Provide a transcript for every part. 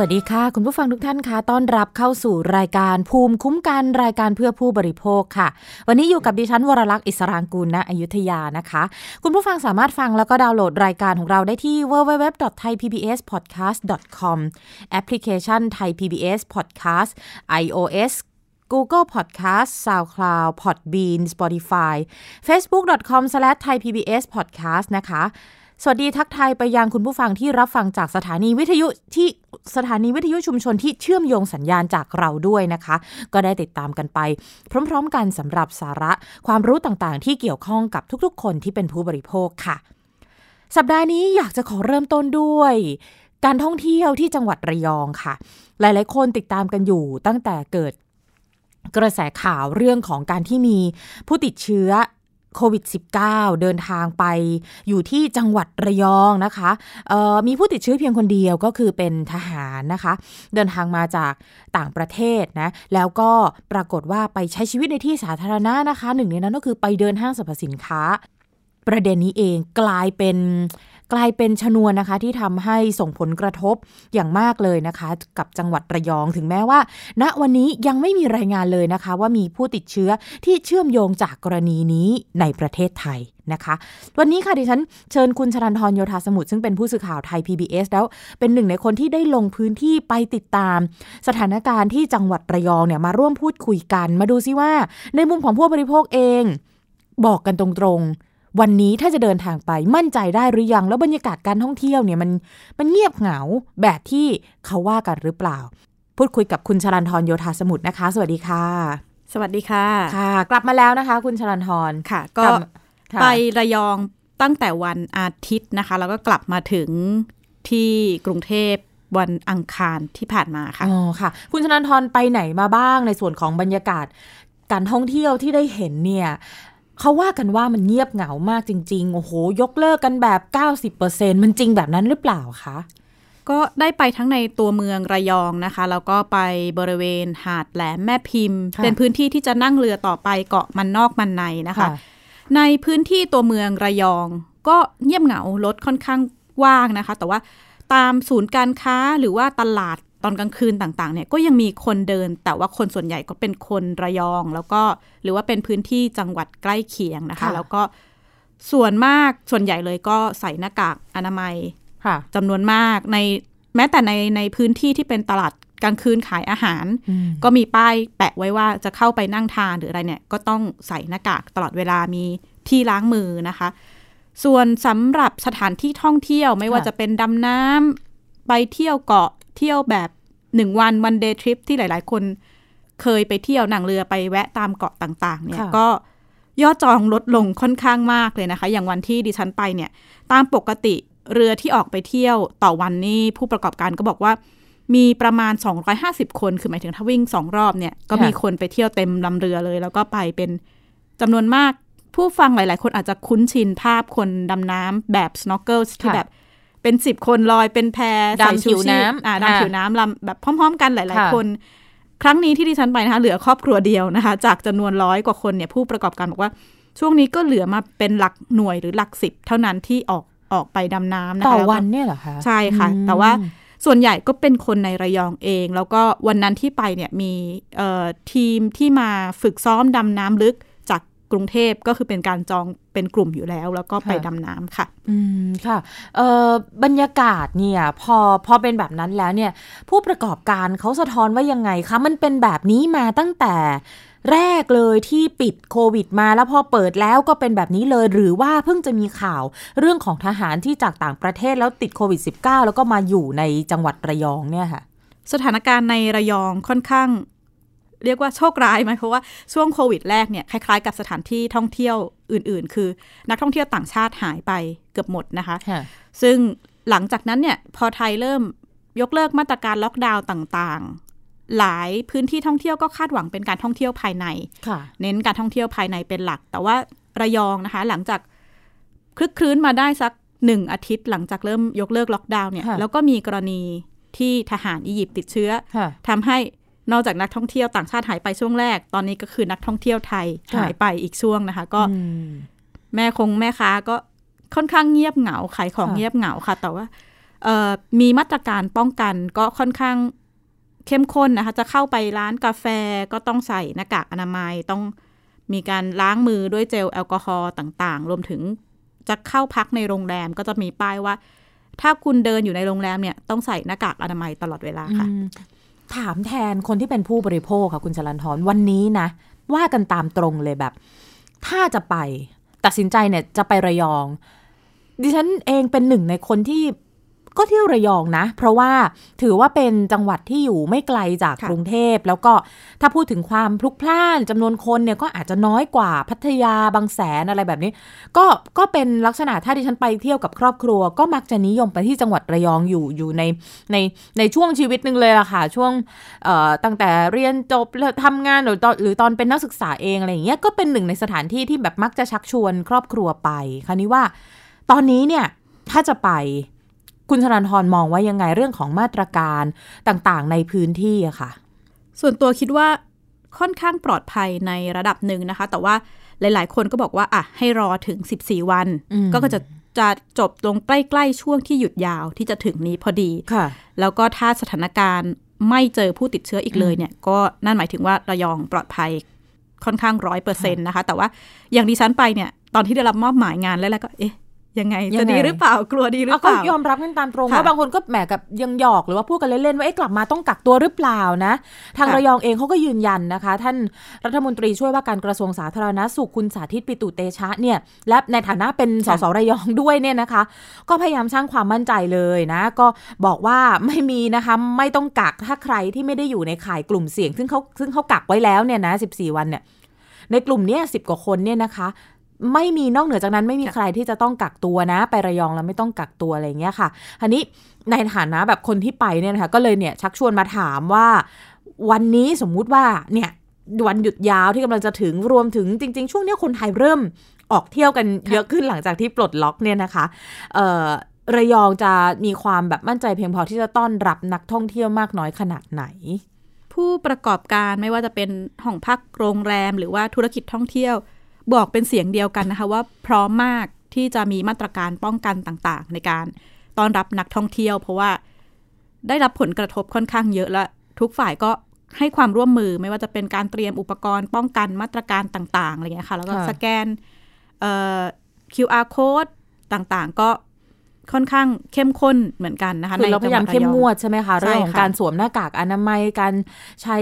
สวัสดีค่ะ คุณผู้ฟังทุกท่านคะต้อนรับเข้าสู่รายการภูมิคุ้มกันรายการเพื่อผู้บริโภคค่ะ วันนี้อยู่กับดิฉันวรลักษณ์อิสรางกูลณอยุธยานะคะ คุณผู้ฟังสามารถฟังแล้วก็ดาวน์โหลดรายการของเราได้ที่ www.thaipbspodcast.com แอปพลิเคชัน Thai PBS Podcast iOS Google Podcast SoundCloud Podbean Spotify facebook.com/thaipbspodcast นะคะ สวัสดีทักทายไปยังคุณผู้ฟังที่รับฟังจากสถานีวิทยุที่สถานีวิทยุชุมชนที่เชื่อมโยงสัญญาณจากเราด้วยนะคะ ก็ได้ติดตามกันไป พร้อม ๆ กันสำหรับสาระความรู้ต่างๆ ที่เกี่ยวข้องกับทุกๆ คนที่เป็นผู้บริโภคค่ะ สัปดาห์นี้อยากจะขอเริ่มต้นด้วย การท่องเที่ยวที่จังหวัดระยองค่ะ หลายๆ คนติดตามกันอยู่ตั้งแต่เกิดกระแสข่าวเรื่องของการที่มีผู้ติดเชื้อ โควิด -19 เดินทางไปอยู่ที่จังหวัดระยองนะคะมีผู้ติดเชื้อเพียงคนเดียวก็คือเป็นทหารนะคะ เดินทางมาจากต่างประเทศนะแล้วก็ปรากฏว่าไปใช้ชีวิตในที่สาธารณะนะคะ หนึ่งในนั้นก็คือไปเดินห้างสรรพสินค้า ประเด็นนี้เองกลายเป็น กลายเป็นชนวนนะคะที่ทำให้ส่งผลกระทบอย่างมากเลยนะคะ กับจังหวัดระยองถึงแม้ว่า ณวันนี้ยังไม่มีรายงานเลยนะคะ ว่ามีผู้ติดเชื้อที่เชื่อมโยงจากกรณีนี้ในประเทศไทยนะคะ วันนี้ค่ะดิฉันเชิญคุณชรันทรโยธาสมุทรซึ่งเป็นผู้สื่อข่าวไทย PBS แล้วเป็นหนึ่งในคนที่ได้ลงพื้นที่ไปติดตาม สถานการณ์ที่จังหวัดระยองเนี่ยมาร่วมพูดคุยกัน มาดูซิว่า ในมุมของผู้บริโภคเอง บอกกันตรงๆ วันนี้ถ้าจะเดินทางไปมั่นใจได้หรือยัง แล้วบรรยากาศการท่องเที่ยวเนี่ยมันมันเงียบเหงาแบบที่เขาว่ากันหรือเปล่า พูดคุยกับคุณชลันทรโยธาสมุทรนะคะ สวัสดีค่ะ สวัสดีค่ะค่ะ กลับมาแล้วนะคะ คุณชลันทรค่ะ ก็ไประยองตั้งแต่วันอาทิตย์นะคะ แล้วก็กลับมาถึงที่กรุงเทพวันอังคารที่ผ่านมาค่ะอ๋อค่ะ คุณชนันทรไปไหนมาบ้างในส่วนของบรรยากาศการท่องเที่ยวที่ได้เห็นเนี่ย เขาว่ากันว่ามันเงียบเหงามากจริง ๆ โอ้โห ยกเลิกกันแบบ 90%มันจริงแบบนั้นหรือเปล่าคะ ก็ได้ไปทั้งในตัวเมืองระยองนะคะ แล้วก็ไปบริเวณหาดแหลมแม่พิมพ์ เป็นพื้นที่ที่จะนั่งเรือต่อไปเกาะมันนอกมันในนะคะ ในพื้นที่ตัวเมืองระยอง ก็เงียบเหงารถค่อนข้างว่างนะคะ แต่ว่าตามศูนย์การค้าหรือว่าตลาด ตอนกลางคืนต่างๆเนี่ยก็ยังมีคนเดิน แต่ว่าคนส่วนใหญ่ก็เป็นคนระยอง แล้วก็หรือว่าเป็นพื้นที่จังหวัดใกล้เคียงนะคะ แล้วก็ส่วนมากส่วนใหญ่เลยก็ใส่หน้ากากอนามัยจำนวนมากในแม้แต่ในในพื้นที่ที่เป็นตลาดกลางคืนขายอาหาร ก็มีป้ายแปะไว้ว่าจะเข้าไปนั่งทานหรืออะไรเนี่ย ก็ต้องใส่หน้ากากตลอดเวลามีที่ล้างมือนะคะ ส่วนสำหรับสถานที่ท่องเที่ยวไม่ว่าจะเป็นดำน้ำไปเที่ยวเกาะ เที่ยวแบบหนึ่งวันวันเดย์ทริปที่หลาย ๆ คนเคยไปเที่ยวหนังเรือไปแวะตามเกาะต่าง ๆ เนี่ยก็ยอดจองลดลงค่อนข้างมากเลยนะคะ อย่างวันที่ดิฉันไปเนี่ย ตามปกติเรือที่ออกไปเที่ยวต่อวันนี่ผู้ประกอบการก็บอกว่า มีประมาณ 250 คน คือหมายถึงถ้าวิ่งสองรอบเนี่ย ก็มีคนไปเที่ยวเต็มลำเรือเลย แล้วก็ไปเป็นจำนวนมาก ผู้ฟังหลาย ๆ คนอาจจะคุ้นชินภาพคนดำน้ำแบบ snorkel ที่แบบ เป็นสิบคนลอยเป็นแพใส่ชูน้ำอ่าดำผิวน้ำลำแบบพร้อม ๆ กันหลาย ๆ คน ครั้งนี้ที่ดิฉันไปนะคะ เหลือครอบครัวเดียวนะคะ จากจำนวนร้อยกว่าคนเนี่ยผู้ประกอบการบอกว่า ช่วงนี้ก็เหลือมาเป็นหลักหน่วยหรือหลักสิบเท่านั้นที่ออกออกไปดำน้ำนะคะต่อวันเนี่ยเหรอคะใช่ค่ะ แต่ว่าส่วนใหญ่ก็เป็นคนในระยองเอง แล้วก็วันนั้นที่ไปเนี่ยมีทีมที่มาฝึกซ้อมดำน้ำลึก กรุงเทพก็คือเป็นการจองเป็นกลุ่มอยู่แล้ว แล้วก็ไปดำน้ำค่ะ อืมค่ะเอ่อบรรยากาศเนี่ยพอพอเป็นแบบนั้นแล้วเนี่ย ผู้ประกอบการเขาสะท้อนว่ายังไงคะ มันเป็นแบบนี้มาตั้งแต่แรกเลยที่ปิดโควิดมาแล้วพอเปิดแล้วก็เป็นแบบนี้เลย หรือว่าเพิ่งจะมีข่าวเรื่องของทหารที่จากต่างประเทศแล้วติดโควิด -19 แล้วก็มาอยู่ในจังหวัดระยองเนี่ยค่ะ สถานการณ์ในระยองค่อนข้าง เรียกว่าโชคร้ายไหมเพราะว่าช่วงโควิดแรกเนี่ยคล้ายๆ กับสถานที่ท่องเที่ยวอื่น ๆ คือนักท่องเที่ยวต่างชาติหายไปเกือบหมดนะคะ ซึ่งหลังจากนั้นเนี่ยพอไทยเริ่มยกเลิกมาตรการล็อกดาวน์ต่างๆ หลายพื้นที่ท่องเที่ยวก็คาดหวังเป็นการท่องเที่ยวภายในเน้นการท่องเที่ยวภายในเป็นหลัก แต่ว่าระยองนะคะ หลังจากคลึกคลื้นมาได้สักหนึ่งอาทิตย์หลังจากเริ่มยกเลิกล็อกดาวน์เนี่ยแล้วก็มีกรณีที่ทหารอียิปต์ติดเชื้อทำให้ นอกจากนักท่องเที่ยวต่างชาติหายไปช่วงแรก ตอนนี้ก็คือนักท่องเที่ยวไทยค่ะหายไปอีกช่วงนะคะ ก็อืมแม่คงแม่ค้าก็ค่อนข้างเงียบเหงาขายของค่ะเงียบเหงาค่ะ แต่ว่าเอ่อมีมาตรการป้องกันก็ค่อนข้างเข้มข้นนะคะ จะเข้าไปร้านกาแฟก็ต้องใส่หน้ากากอนามัยต้องมีการล้างมือด้วยเจลแอลกอฮอล์ต่างๆ รวมถึงจะเข้าพักในโรงแรมก็จะมีป้ายว่า ถ้าคุณเดินอยู่ในโรงแรมเนี่ยต้องใส่หน้ากากอนามัยตลอดเวลาค่ะอืม ถามแทนคนที่เป็นผู้บริโภคค่ะคุณชลันทรวันนี้นะ ว่ากันตามตรงเลยแบบ ถ้าจะไปตัดสินใจเนี่ยจะไประยอง ดิฉันเองเป็นหนึ่งในคนที่ ก็เที่ยวระยองนะ เพราะว่าถือว่าเป็นจังหวัดที่อยู่ไม่ไกลจากค่ะกรุงเทพ แล้วก็ถ้าพูดถึงความพลุกพล่านจำนวนคนเนี่ยก็อาจจะน้อยกว่าพัทยาบางแสนอะไรแบบนี้ ก็ก็เป็นลักษณะถ้าดิฉันไปเที่ยวกับครอบครัว ก็มักจะนิยมไปที่จังหวัดระยองอยู่อยู่ในในในช่วงชีวิตหนึ่งเลยล่ะค่ะช่วงเอ่อตั้งแต่เรียนจบแล้วทำงานหรือตอนหรือตอนเป็นนักศึกษาเองอะไรอย่างเงี้ยก็เป็นหนึ่งในสถานที่ที่แบบมักจะชักชวนครอบครัวไปคราวนี้ว่าตอนนี้เนี่ยถ้าจะไป คุณธนาธรมองว่ายังไงเรื่องของมาตรการต่างๆ ในพื้นที่อะค่ะ ส่วนตัวคิดว่าค่อนข้างปลอดภัยในระดับหนึ่งนะคะ แต่ว่าหลาย ๆ คนก็บอกว่าอะให้รอถึง 14 วันอืมก็จะจะจบลงใกล้ ๆ ช่วงที่หยุดยาวที่จะถึงนี้พอดีค่ะ แล้วก็ถ้าสถานการณ์ไม่เจอผู้ติดเชื้ออีกเลยเนี่ย ก็นั่นหมายถึงว่าระยองปลอดภัยค่อนข้างร้อยเปอร์เซ็นต์นะคะ แต่ว่าอย่างดิฉันไปเนี่ย ตอนที่ได้รับมอบหมายงานแล้วๆก็เอ๊ะ ยังไงยัจะงไงดีหรือเปล่ากลัวดีหรือเอาเปก็ล่ายอมรับกันตามตรงค่ะว่าบางคนก็แหมกับยังหยอกหรือว่าพูดกันเล่นๆว่าเอ๊ะกลับมาต้องกักตัวหรือเปล่านะ ทางค่ะระยองเองเขาก็ยืนยันนะคะ ท่านรัฐมนตรีช่วยว่าการกระทรวงสาธารณสุขคุณสาธิตปิตุเตชะเนี่ย และในฐานะเป็นสสระยองด้วยเนี่ยนะคะ ก็พยายามสร้างความมั่นใจเลยนะ ก็บอกว่าไม่มีนะคะไม่ต้องกักถ้าใครที่ไม่ได้อยู่ในข่ายกลุ่มเสี่ยง ซึ่งเขาซึ่งเขากักไว้แล้วเนี่ยนะ 14 วันเนี่ยในกลุ่มเนี้ยสิบกว่าคนเนี่ยนะคะ ไม่มีนอกเหนือจากนั้นไม่มีค่ะใครที่จะต้องกักตัวนะ ไประยองแล้วไม่ต้องกักตัวอะไรอย่างเงี้ยค่ะทีนี้ในฐานะแบบคนที่ไปเนี่ยนะคะก็เลยเนี่ยชักชวนมาถามว่า วันนี้สมมุติว่าเนี่ยวันหยุดยาวที่กำลังจะถึงรวมถึงจริง ๆ ช่วงเนี้ยคนไทยเริ่มออกเที่ยวกันเยอะขึ้นหลังจากที่ปลดล็อกเนี่ยนะคะเอ่อระยองจะมีความแบบมั่นใจเพียงพอที่จะต้อนรับนักท่องเที่ยวมากน้อยขนาดไหน ผู้ประกอบการไม่ว่าจะเป็นห้องพักโรงแรม หรือว่าธุรกิจท่องเที่ยว บอกเป็นเสียงเดียวกันนะคะว่าพร้อมมากที่จะมีมาตรการป้องกันต่างๆ ในการต้อนรับนักท่องเที่ยว เพราะว่าได้รับผลกระทบค่อนข้างเยอะและทุกฝ่ายก็ให้ความร่วมมือไม่ว่าจะเป็นการเตรียมอุปกรณ์ป้องกันมาตรการต่างๆอะไรเงี้ยค่ะ แล้วก็สแกน QR code ต่างๆ ก็ค่อนข้างเข้มข้นเหมือนกันนะคะคือเราพยายามในเข้มงวดใช่ไหมคะเรื่องของการสวมหน้ากากอนามัยการใช้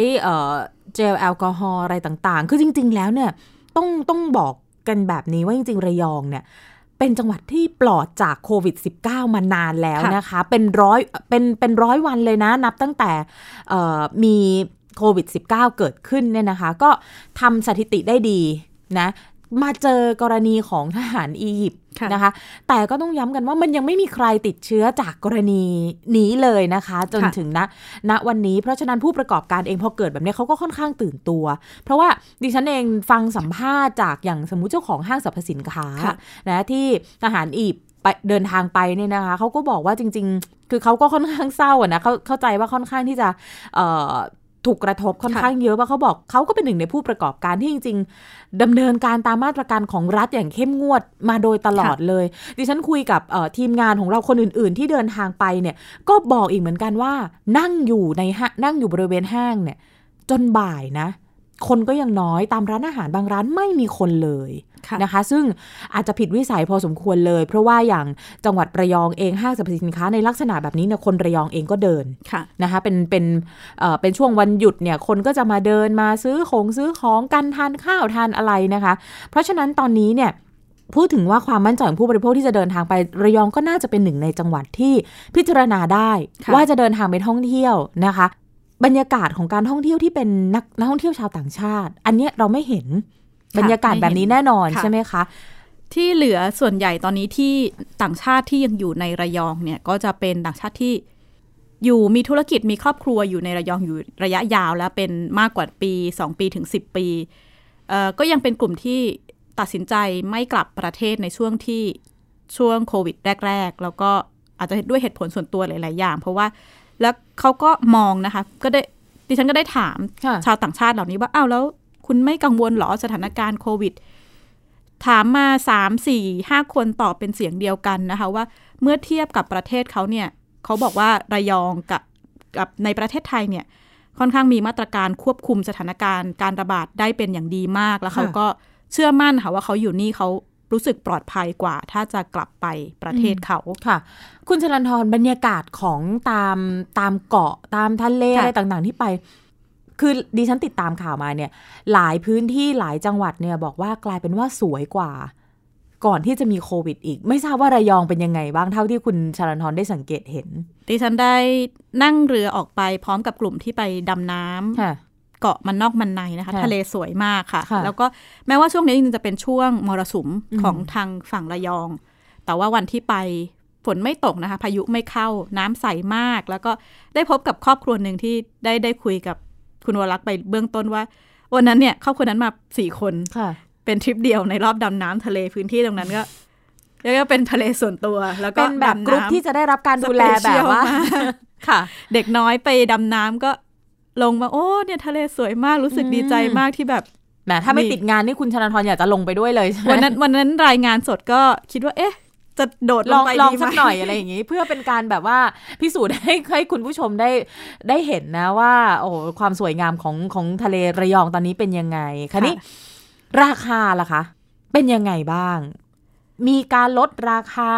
เจลแอลกอฮอล์อะไรต่างๆ คือจริง ๆ แล้วเนี่ย ต้องต้องบอกกันแบบนี้ว่าจริงๆระยองเนี่ยเป็นจังหวัดที่ปลอดจากโควิด -19 มานานแล้วนะคะ เป็นร้อยเป็นเป็นร้อยวันเลยนะ นับตั้งแต่เอ่อมีโควิด -19 เกิดขึ้นเนี่ยนะคะ ก็ทำสถิติได้ดีนะ มาเจอกรณีของทหารอียิปต์ นะคะ แต่ก็ต้องย้ำกันว่ามันยังไม่มีใครติดเชื้อจากกรณีนี้เลยนะคะ จนค่ะถึงณณวันนี้ เพราะฉะนั้นผู้ประกอบการเองพอเกิดแบบนี้เขาก็ค่อนข้างตื่นตัว เพราะว่าดิฉันเองฟังสัมภาษณ์จากอย่างสมมุติเจ้าของห้างสรรพสินค้าค่ะนะที่ทหารอียิปต์ไปเดินทางไปเนี่ยนะคะเขาก็บอกว่าจริง ๆ คือเขาก็ค่อนข้างเศร้าอะนะเขาเข้าใจว่าค่อนข้างที่จะเอ่อ ถูกกระทบค่อนข้างเยอะว่าเขาบอกเขาก็เป็นหนึ่งในผู้ประกอบการที่จริง ๆดำเนินการตามมาตรการของรัฐอย่างเข้มงวดมาโดยตลอดเลย ดิฉันคุยกับเอ่อทีมงานของเราคนอื่น ๆ ที่เดินทางไปเนี่ยก็บอกอีกเหมือนกันว่านั่งอยู่ในห้างนั่งอยู่บริเวณห้างเนี่ยจนบ่ายนะ คนก็ยังน้อยตามร้านอาหารบางร้านไม่มีคนเลยค่ะนะคะ ซึ่งอาจจะผิดวิสัยพอสมควรเลย เพราะว่าอย่างจังหวัดระยองเองห้างสรรพสินค้าในลักษณะแบบนี้เนี่ยคนระยองเองก็เดินค่ะนะคะเป็นเป็นเอ่อเป็นช่วงวันหยุดเนี่ยคนก็จะมาเดินมาซื้อของซื้อของกันทานข้าวทานอะไรนะคะ เพราะฉะนั้นตอนนี้เนี่ยพูดถึงว่าความมั่นใจของผู้บริโภคที่จะเดินทางไประยองก็น่าจะเป็นหนึ่งในจังหวัดที่พิจารณาได้ค่ะว่าจะเดินทางไปท่องเที่ยวนะคะ บรรยากาศของการท่องเที่ยวที่เป็นนักนักท่องเที่ยวชาวต่างชาติ อันเนี้ยเราไม่เห็นบรรยากาศแบบนี้แน่นอนค่ะใช่ไหมคะที่เหลือส่วนใหญ่ตอนนี้ที่ต่างชาติที่ยังอยู่ในระยองเนี่ยก็จะเป็นต่างชาติที่อยู่มีธุรกิจมีครอบครัวอยู่ในระยองอยู่ระยะยาวแล้วเป็นมากกว่าปี 2 ปีถึง 10 ปีเอ่อก็ยังเป็นกลุ่มที่ตัดสินใจไม่กลับประเทศในช่วงที่ช่วงโควิดแรก ๆ แล้วก็อาจจะด้วยเหตุผลส่วนตัวหลาย ๆ อย่าง เพราะว่าแล้ว เขาก็มองนะคะ ก็ได้ดิฉันก็ได้ถามค่ะชาวต่างชาติเหล่านี้ว่าอ้าวแล้ว คุณไม่กังวลเหรอสถานการณ์โควิด ถามมาสามสี่ห้าคนตอบเป็นเสียงเดียวกันนะคะ ว่าเมื่อเทียบกับประเทศเขาเนี่ยเขาบอกว่าระยองกับกับในประเทศไทยเนี่ย ค่อนข้างมีมาตรการควบคุมสถานการณ์การระบาดได้เป็นอย่างดีมากแล้วเขาค่ะก็เชื่อมั่นค่ะว่าเขาอยู่นี่เขา รู้สึกปลอดภัยกว่า ถ้าจะกลับไปประเทศเขาค่ะ คุณชลันทรบรรยากาศของตามตามเกาะตามทะเลค่ะอะไรต่างๆที่ไป คือดิฉันติดตามข่าวมาเนี่ย หลายพื้นที่หลายจังหวัดเนี่ยบอกว่ากลายเป็นว่าสวยกว่า ก่อนที่จะมีโควิดอีก ไม่ทราบว่าระยองเป็นยังไงบ้างเท่าที่คุณชลันทรได้สังเกตเห็น ดิฉันได้นั่งเรือออกไปพร้อมกับกลุ่มที่ไปดำน้ำค่ะ เกาะมันนอกมันในนะคะค่ะทะเลสวยมากค่ะค่ะ แล้วก็แม้ว่าช่วงนี้จริงๆจะเป็นช่วงมรสุมอืมของทางฝั่งระยอง แต่ว่าวันที่ไปฝนไม่ตกนะคะ พายุไม่เข้าน้ำใสมาก แล้วก็ได้พบกับครอบครัวหนึ่งที่ได้ได้คุยกับคุณวรักษ์ไปเบื้องต้นว่า วันนั้นเนี่ยครอบครัวนั้นมาสี่คนค่ะเป็นทริปเดียวในรอบดำน้ำทะเลพื้นที่ตรงนั้นก็เรียกว่าเป็นทะเลส่วนตัว แล้วก็เป็นแบบดำกรุ๊ปน้ำที่จะได้รับการดูแลแบบว่าสเปเชียลมากค่ะ เด็กน้อยไปดำน้ำก็ ลงมาโอ้เนี่ยทะเลสวยมากรู้สึกอืมดีใจมากที่แบบแหมถ้าไม่มีติดงานนี่คุณชลันทรอยากจะลงไปด้วยเลยใช่ไหมวันนั้นวันนั้นรายงานสดก็คิดว่าเอ๊ะจะโดดลลองงไปลองดีไหมสักหน่อยอะไรอย่างนี้ เพื่อเป็นการแบบว่าพิสูจน์ให้ให้คุณผู้ชมได้ได้เห็นนะว่า โอ้โหความสวยงามของของทะเลระยองตอนนี้เป็นยังไงคะนี้ราคาล่ะคะ เป็นยังไงบ้าง มีการลดราคา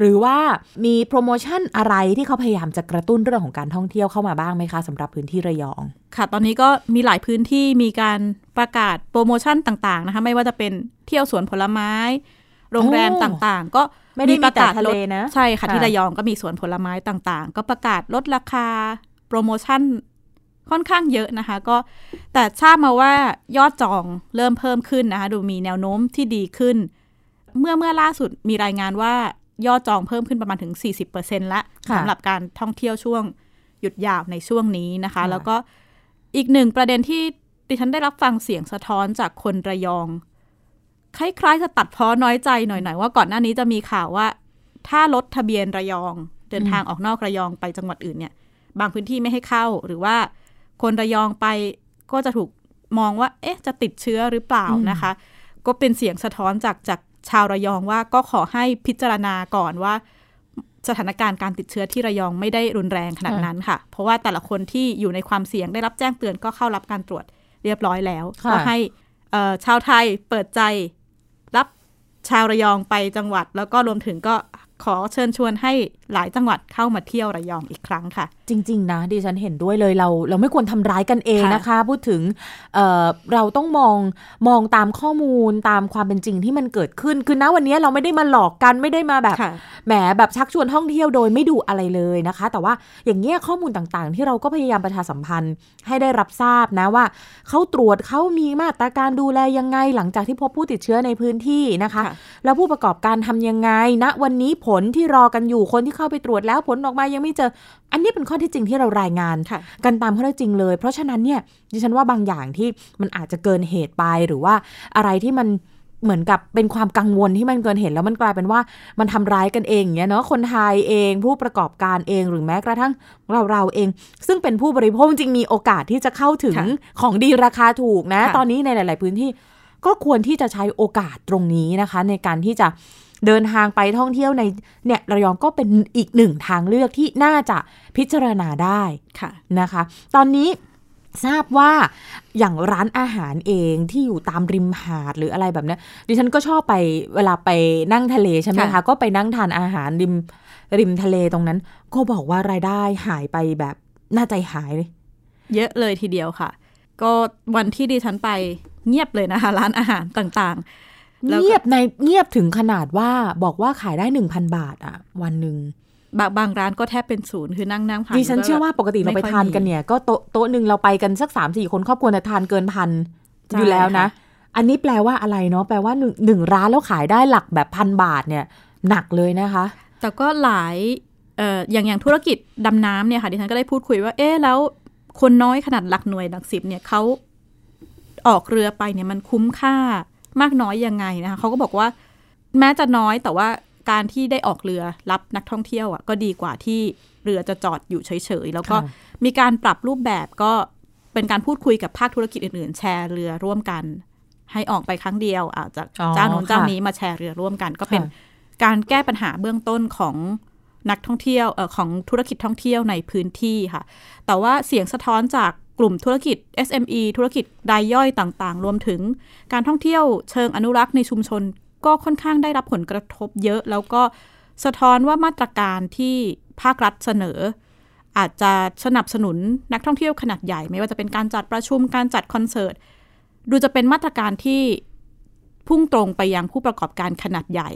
หรือว่ามีโปรโมชั่นอะไรที่เขาพยายามจะกระตุ้นเรื่องของการท่องเที่ยวเข้ามาบ้างไหมคะสำหรับพื้นที่ระยอง ค่ะ ตอนนี้ก็มีหลายพื้นที่มีการประกาศโปรโมชั่นต่างๆนะคะไม่ว่าจะเป็นเที่ยวสวนผลไม้ โรงแรมโอ้ต่างๆ ก็ไม่ได้มีประกาศแต่ทะเลลดนะใช่ค่ะค่ะที่ระยองก็มีสวนผลไม้ต่างๆ ก็ประกาศลดราคาโปรโมชั่นค่อนข้างเยอะนะคะ ก็แต่ทราบมาว่ายอดจองเริ่มเพิ่มขึ้นนะคะ ดูมีแนวโน้มที่ดีขึ้น เมื่อเมื่อล่าสุดมีรายงานว่ายอดจองเพิ่มขึ้นประมาณถึง 40%ละค่ะสำหรับการท่องเที่ยวช่วงหยุดยาวในช่วงนี้นะคะค่ะแล้วก็อีกหนึ่งประเด็นที่ดิฉันได้รับฟังเสียงสะท้อนจากคนระยอง คล้ายๆจะตัดพ้อน้อยใจหน่อยๆว่าก่อนหน้านี้จะมีข่าวว่า ถ้ารถทะเบียนระยอง เดินทางออกนอกระยองไปจังหวัดอื่นเนี่ย บางพื้นที่ไม่ให้เข้าหรือว่าคนระยองไปก็จะถูกมองว่า เอ๊ะ จะติดเชื้อหรือเปล่าอืมนะคะ ก็เป็นเสียงสะท้อนจากจาก ชาวระยองว่าก็ขอให้พิจารณาก่อนว่า สถานการณ์การติดเชื้อที่ระยองไม่ได้รุนแรงขนาดนั้นค่ะ เพราะว่าแต่ละคนที่อยู่ในความเสี่ยงได้รับแจ้งเตือนก็เข้ารับการตรวจเรียบร้อยแล้วค่ะก็ให้เอ่อชาวไทยเปิดใจรับชาวระยองไปจังหวัด แล้วก็รวมถึงก็ขอเชิญชวนให้หลายจังหวัดเข้ามาเที่ยวระยองอีกครั้งค่ะ จริง ๆ นะดิฉันเห็นด้วยเลยเราเราไม่ควรทำร้ายกันเองค่ะนะคะ พูดถึงเอ่อเราต้องมองมองตามข้อมูลตามความเป็นจริงที่มันเกิดขึ้นคือณวันนี้เราไม่ได้มาหลอกกันไม่ได้มาแบบค่ะแหมแบบชักชวนท่องเที่ยวโดยไม่ดูอะไรเลยนะคะ แต่ว่าอย่างเงี้ยข้อมูลต่างๆ ที่เราก็พยายามประชาสัมพันธ์ให้ได้รับทราบนะว่าเขาตรวจเขามีมาตรการดูแลยังไง หลังจากที่พบผู้ติดเชื้อในพื้นที่นะคะค่ะแล้วผู้ประกอบการทำยังไงณวันนี้ผลที่รอกันอยู่คนที่เข้าไปตรวจแล้วผลออกมายังไม่เจอ อันนี้เป็นข้อที่จริงที่เรารายงานค่ะกันตามข้อเท็จจริงเลย เพราะฉะนั้นเนี่ยดิฉันว่าบางอย่างที่มันอาจจะเกินเหตุไปหรือว่าอะไรที่มันเหมือนกับเป็นความกังวลที่มันเกินเหตุแล้วมันกลายเป็นว่ามันทำร้ายกันเองอย่างเงี้ยเนาะคนไทยเองผู้ประกอบการเองหรือแม้กระทั่งเราเราเอง ซึ่งเป็นผู้บริโภคจริงมีโอกาสที่จะเข้าถึงค่ะของดีราคาถูกนะค่ะตอนนี้ในหลาย ๆ พื้นที่ ก็ควรที่จะใช้โอกาสตรงนี้นะคะ ในการที่จะ เดินทางไปท่องเที่ยวในเนี่ยระยองก็เป็นอีกหนึ่งทางเลือกที่น่าจะพิจารณาได้ค่ะนะคะ ตอนนี้ทราบว่าอย่างร้านอาหารเองที่อยู่ตามริมหาดหรืออะไรแบบเนี้ยดิฉันก็ชอบไปเวลาไปนั่งทะเลใช่ไหมคะค่ะก็ไปนั่งทานอาหารริมริมทะเลตรงนั้น ก็บอกว่ารายได้หายไปแบบน่าใจหายเลยเยอะเลยทีเดียวค่ะ ก็วันที่ดิฉันไปเงียบเลยนะคะ ร้านอาหารต่างๆแล้วก็ เงียบในเงียบถึงขนาดว่าบอกว่าขายได้หนึ่งพันบาทอะวันหนึ่งบางบางร้านก็แทบเป็นศูนย์คือนั่งนั่งผ่านดิฉันเชื่อว่าปกติเราไปม่ค่อยทานกันมีเนี่ย ก็โต๊ะโต๊ะหนึ่งเราไปกันสักสามสี่คนครอบครัวเนี่ยทานเกินพันใช่อยู่แล้วนะค่ะอันนี้แปลว่าอะไรเนาะแปลว่าหนึ่งหนึ่งร้านแล้วขายได้หลักแบบพันบาทเนี่ย หนักเลยนะคะ แต่ก็หลายเอ่ออย่างอย่างธุรกิจดำน้ำเนี่ยค่ะดิฉันก็ได้พูดคุยว่าเอ๊ะแล้วคนน้อยขนาดหลักหน่วยหลักสิบเนี่ยเขาออกเรือไปเนี่ยมันคุ้มค่า มากน้อยยังไงนะคะเขาก็บอกว่าแม้จะน้อยแต่ว่าการที่ได้ออกเรือรับนักท่องเที่ยวอะก็ดีกว่าที่เรือจะจอดอยู่เฉยๆ แล้วก็ค่ะมีการปรับรูปแบบก็เป็นการพูดคุยกับภาคธุรกิจอื่นๆ แชร์เรือร่วมกัน ให้ออกไปครั้งเดียวอาจจะอ๋อเจ้าโน้นค่ะเจ้านี้มาแชร์เรือร่วมกัน ก็เป็นค่ะการแก้ปัญหาเบื้องต้นของนักท่องเที่ยวเออของธุรกิจท่องเที่ยวในพื้นที่ค่ะ แต่ว่าเสียงสะท้อนจาก กลุ่มธุรกิจ SME ธุรกิจรายย่อยต่างๆ รวมถึงการท่องเที่ยวเชิงอนุรักษ์ในชุมชน ก็ค่อนข้างได้รับผลกระทบเยอะ แล้วก็สะท้อนว่ามาตรการที่ภาครัฐเสนอ อาจจะสนับสนุนนักท่องเที่ยวขนาดใหญ่ ไม่ว่าจะเป็นการจัดประชุมการจัดคอนเสิร์ตดูจะเป็นมาตรการที่พุ่งตรงไปยังผู้ประกอบการขนาดใหญ่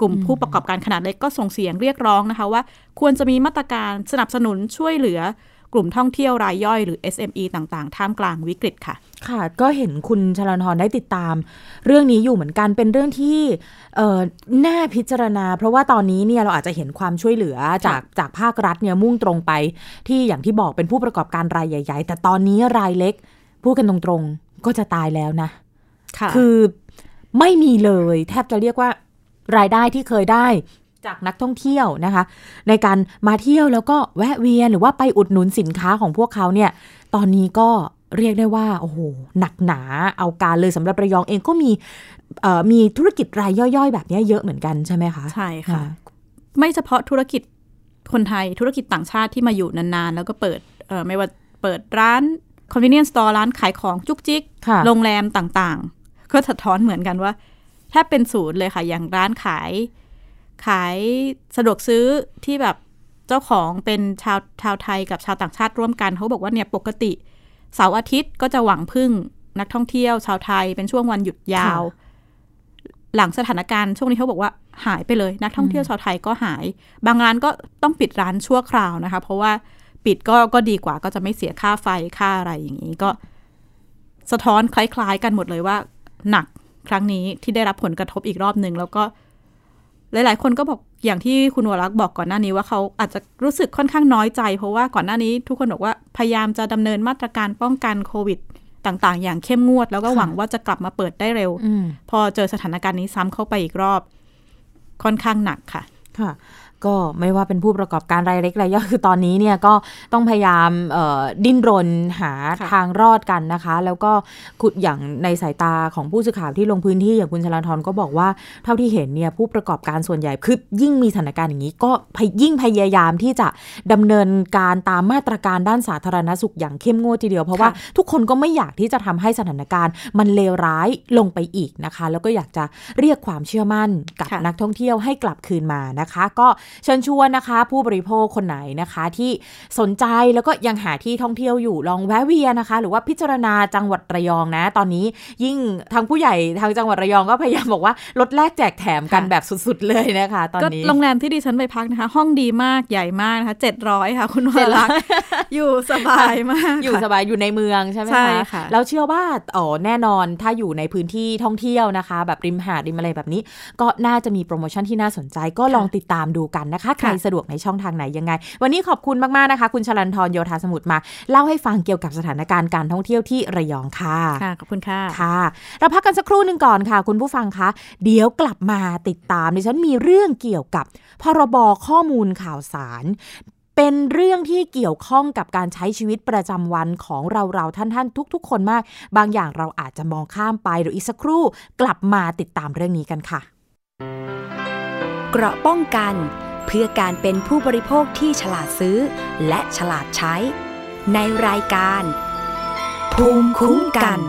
กลุ่มผู้ประกอบการขนาดเล็กก็ส่งเสียงเรียกร้องนะคะว่า ควรจะมีมาตรการสนับสนุนช่วยเหลือ กลุ่มท่องเที่ยวรายย่อยหรือ SME ต่างๆ ท่ามกลางวิกฤตค่ะ ค่ะ ก็เห็นคุณชลันทรได้ติดตาม เรื่องนี้อยู่เหมือนกันเป็นเรื่องที่เอ่อน่าพิจารณา เพราะว่าตอนนี้เนี่ยเราอาจจะเห็นความช่วยเหลือจากจากภาครัฐเนี่ยมุ่งตรงไป ที่อย่างที่บอกเป็นผู้ประกอบการรายใหญ่ ๆ แต่ตอนนี้รายเล็กพูดกันตรงๆก็จะตายแล้วนะค่ะคือไม่มีเลย แทบจะเรียกว่ารายได้ที่เคยได้ จากนักท่องเที่ยวนะคะ ในการมาเที่ยวแล้วก็แวะเวียนหรือว่าไปอุดหนุนสินค้าของพวกเขาเนี่ย ตอนนี้ก็เรียกได้ว่าโอ้โหหนักหนาเอาการเลยสำหรับระยองเองก็มีเอ่อมีธุรกิจรายย่อยๆ แบบนี้เยอะเหมือนกันใช่ไหมคะใช่ค่ะ ไม่เฉพาะธุรกิจคนไทยธุรกิจต่างชาติที่มาอยู่นานๆ แล้วก็เปิดเอ่อไม่ว่าเปิดร้าน convenience store ร้านขายของจุกจิกค่ะโรงแรมต่างๆ ก็สะท้อนเหมือนกันว่าแทบเป็นศูนย์เลยค่ะ อย่างร้านขาย ขายสะดวกซื้อที่แบบเจ้าของเป็นชาวชาวไทยกับชาวต่างชาติร่วมกัน เขาบอกว่าเนี่ยปกติเสาร์อาทิตย์ก็จะหวังพึ่งนักท่องเที่ยวชาวไทยเป็นช่วงวันหยุดยาว หลังสถานการณ์ช่วงนี้เขาบอกว่าหายไปเลย นักท่องเที่ยวชาวไทยก็หาย บางร้านก็ต้องปิดร้านชั่วคราวนะคะ เพราะว่าปิดก็ก็ดีกว่าก็จะไม่เสียค่าไฟค่าอะไรอย่างนี้ก็สะท้อนคล้าย ๆ กันหมดเลยว่า หนักครั้งนี้ที่ได้รับผลกระทบอีกรอบหนึ่งแล้วก็ หลาย ๆ คนก็บอกอย่างที่คุณวรักษ์บอกก่อนหน้านี้ว่าเขาอาจจะรู้สึกค่อนข้างน้อยใจ เพราะว่าก่อนหน้านี้ทุกคนบอกว่าพยายามจะดำเนินมาตรการป้องกันโควิดต่างๆ อย่างเข้มงวด แล้วก็หวังว่าจะกลับมาเปิดได้เร็วอืมพอเจอสถานการณ์นี้ซ้ำเข้าไปอีกรอบ ค่อนข้างหนักค่ะ ค่ะ ก็ไม่ว่าเป็นผู้ประกอบการรายเล็กรายย่อยคือตอนนี้เนี่ยก็ต้องพยายามเอ่อดิ้นรนหาค่ะทางรอดกันนะคะ แล้วก็คุณอย่างในสายตาของผู้สื่อข่าวที่ลงพื้นที่อย่างคุณชลันทรก็บอกว่าเท่าที่เห็นเนี่ยผู้ประกอบการส่วนใหญ่คือยิ่งมีสถานการณ์อย่างนี้ ก็พยยิ่งพยายามที่จะดำเนินการตามมาตรการด้านสาธารณสุขอย่างเข้มงวดทีเดียว เพราะว่าทุกคนก็ไม่อยากที่จะทำให้สถานการณ์ มันเลวร้ายลงไปอีกนะคะ แล้วก็อยากจะเรียกความเชื่อมั่นกับค่ะนักท่องเที่ยวให้กลับคืนมานะคะ ก็เชิญชวนนะคะ ผู้บริโภคคนไหนนะคะที่สนใจแล้วก็ยังหาที่ท่องเที่ยวอยู่ลองแวะเวียนนะคะ หรือว่าพิจารณาจังหวัดระยองนะ ตอนนี้ยิ่งทางผู้ใหญ่ทางจังหวัดระยองก็พยายามบอกว่าลดแลกแจกแถมกันค่ะแบบสุดๆเลยนะคะตอนก็นี้โรงแรมที่ดิฉันไปพักนะคะ ห้องดีมากใหญ่มากนะคะเจ็ดร้อยค่ะคุณวรักษ์อยู่สบายมาก อยู่สค่ะบายอยู่ในเมืองใช่ไหมใช่คะค่ะแล้วเชื่อว่าอ๋อแน่นอนถ้าอยู่ในพื้นที่ท่องเที่ยวนะคะ แบบริมหาดริมอะไรแบบนี้ ก็น่าจะมีโปรโมชั่นที่น่าสนใจก็ลองติดตามดูกันนะคะ ใครสะดวกในช่องทางไหนยังไง วันนี้ขอบคุณมาก ๆ นะคะ คุณชลันทรโยธาสมุทรมา เล่าให้ฟังเกี่ยวกับสถานการณ์การท่องเที่ยวที่ระยองค่ะค่ะขอบคุณค่ะค่ะ เราพักกันสักครู่หนึ่งก่อนค่ะ คุณผู้ฟังคะเดี๋ยวกลับมาติดตามดิฉันมีเรื่องเกี่ยวกับพรบข้อมูลข่าวสารเป็นเรื่องที่เกี่ยวข้องกับการใช้ชีวิตประจำวันของเราเราๆท่านๆทุก ๆ คนมาก บางอย่างเราอาจจะมองข้ามไปเดี๋ยวอีกสักครู่ กลับมาติดตามเรื่องนี้กันค่ะ เกราะป้องกัน เพื่อการเป็นผู้บริโภคที่ฉลาดซื้อ และฉลาดใช้ ในรายการ ภูมิคุ้มกัน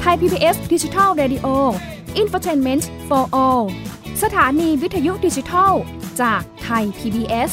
ไทย PBS ดิจิทัล Radio Infotainment for All สถานีวิทยุดิจิทัล จากไทย PBS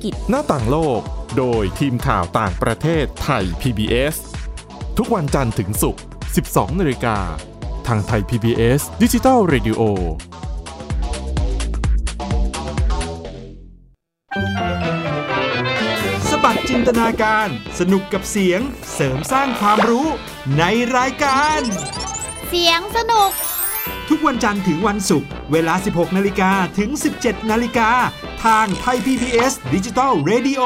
กิจ หน้าต่างโลก โดยทีมข่าวต่างประเทศไทย PBS ทุกวันจันทร์ถึงศุกร์ 12 นาฬิกา ทางไทย PBS ดิจิทัล Radio สบัดจินตนาการ สนุกกับเสียง เสริมสร้างความรู้ในรายการ เสียงสนุก ทุกวันจันทร์ถึงวันศุกร์เวลา 16 นาฬิกาถึง 17 นาฬิกา ทางไทย PBS ดิจิทัล Radio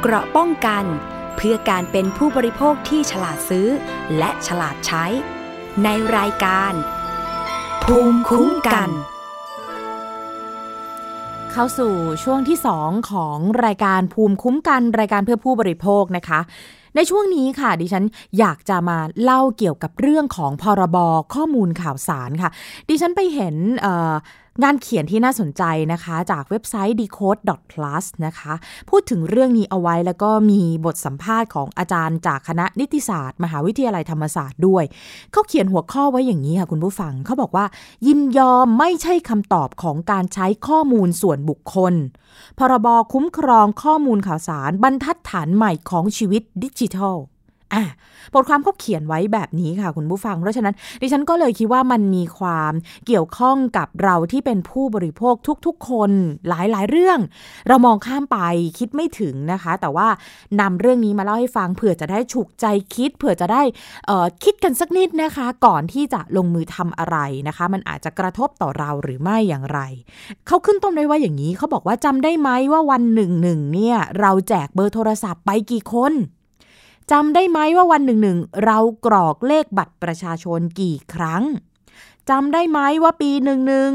เกราะป้องกัน เพื่อการเป็นผู้บริโภคที่ฉลาดซื้อ และฉลาดใช้ ในรายการ ภูมิคุ้มกัน เข้าสู่ช่วงที่ 2 ของรายการภูมิคุ้มกันรายการเพื่อผู้บริโภคนะคะ ในช่วงนี้ค่ะ ดิฉันอยากจะมาเล่าเกี่ยวกับเรื่องของพรบข้อมูลข่าวสารค่ะ ดิฉันไปเห็น งานเขียนที่น่าสนใจนะคะ จากเว็บไซต์ decode plus นะคะ พูดถึงเรื่องนี้เอาไว้แล้วก็มีบทสัมภาษณ์ของอาจารย์จากคณะนิติศาสตร์ มหาวิทยาลัยธรรมศาสตร์ด้วย เขาเขียนหัวข้อไว้อย่างนี้ค่ะคุณผู้ฟังเขาบอกว่า ยินยอมไม่ใช่คำตอบของการใช้ข้อมูลส่วนบุคคล พรบคุ้มครองข้อมูลข่าวสารบรรทัดฐานใหม่ของชีวิตดิจิทัล อะบทความเขาเขียนไว้แบบนี้ค่ะคุณผู้ฟัง เพราะฉะนั้น ดิฉันก็เลยคิดว่ามันมีความเกี่ยวข้องกับเราที่เป็นผู้บริโภคทุกๆ คนหลายๆ เรื่อง เรามองข้ามไปคิดไม่ถึงนะคะ แต่ว่านำเรื่องนี้มาเล่าให้ฟังเผื่อจะได้ฉุกใจคิด เผื่อจะได้คิดกันสักนิดนะคะ ก่อนที่จะลงมือทำอะไรนะคะ มันอาจจะกระทบต่อเราหรือไม่อย่างไรเขาขึ้นต้นไว้ว่าอย่างนี้เขาบอกว่าจำได้ไหมว่าวันหนึ่งหนึ่งเนี่ยเราแจกเบอร์โทรศัพท์ไปกี่คน จำได้ไหมว่าวันหนึ่งหนึ่งเรากรอกเลขบัตรประชาชนกี่ครั้งจำได้ไหมว่าปีหนึ่งหนึ่ง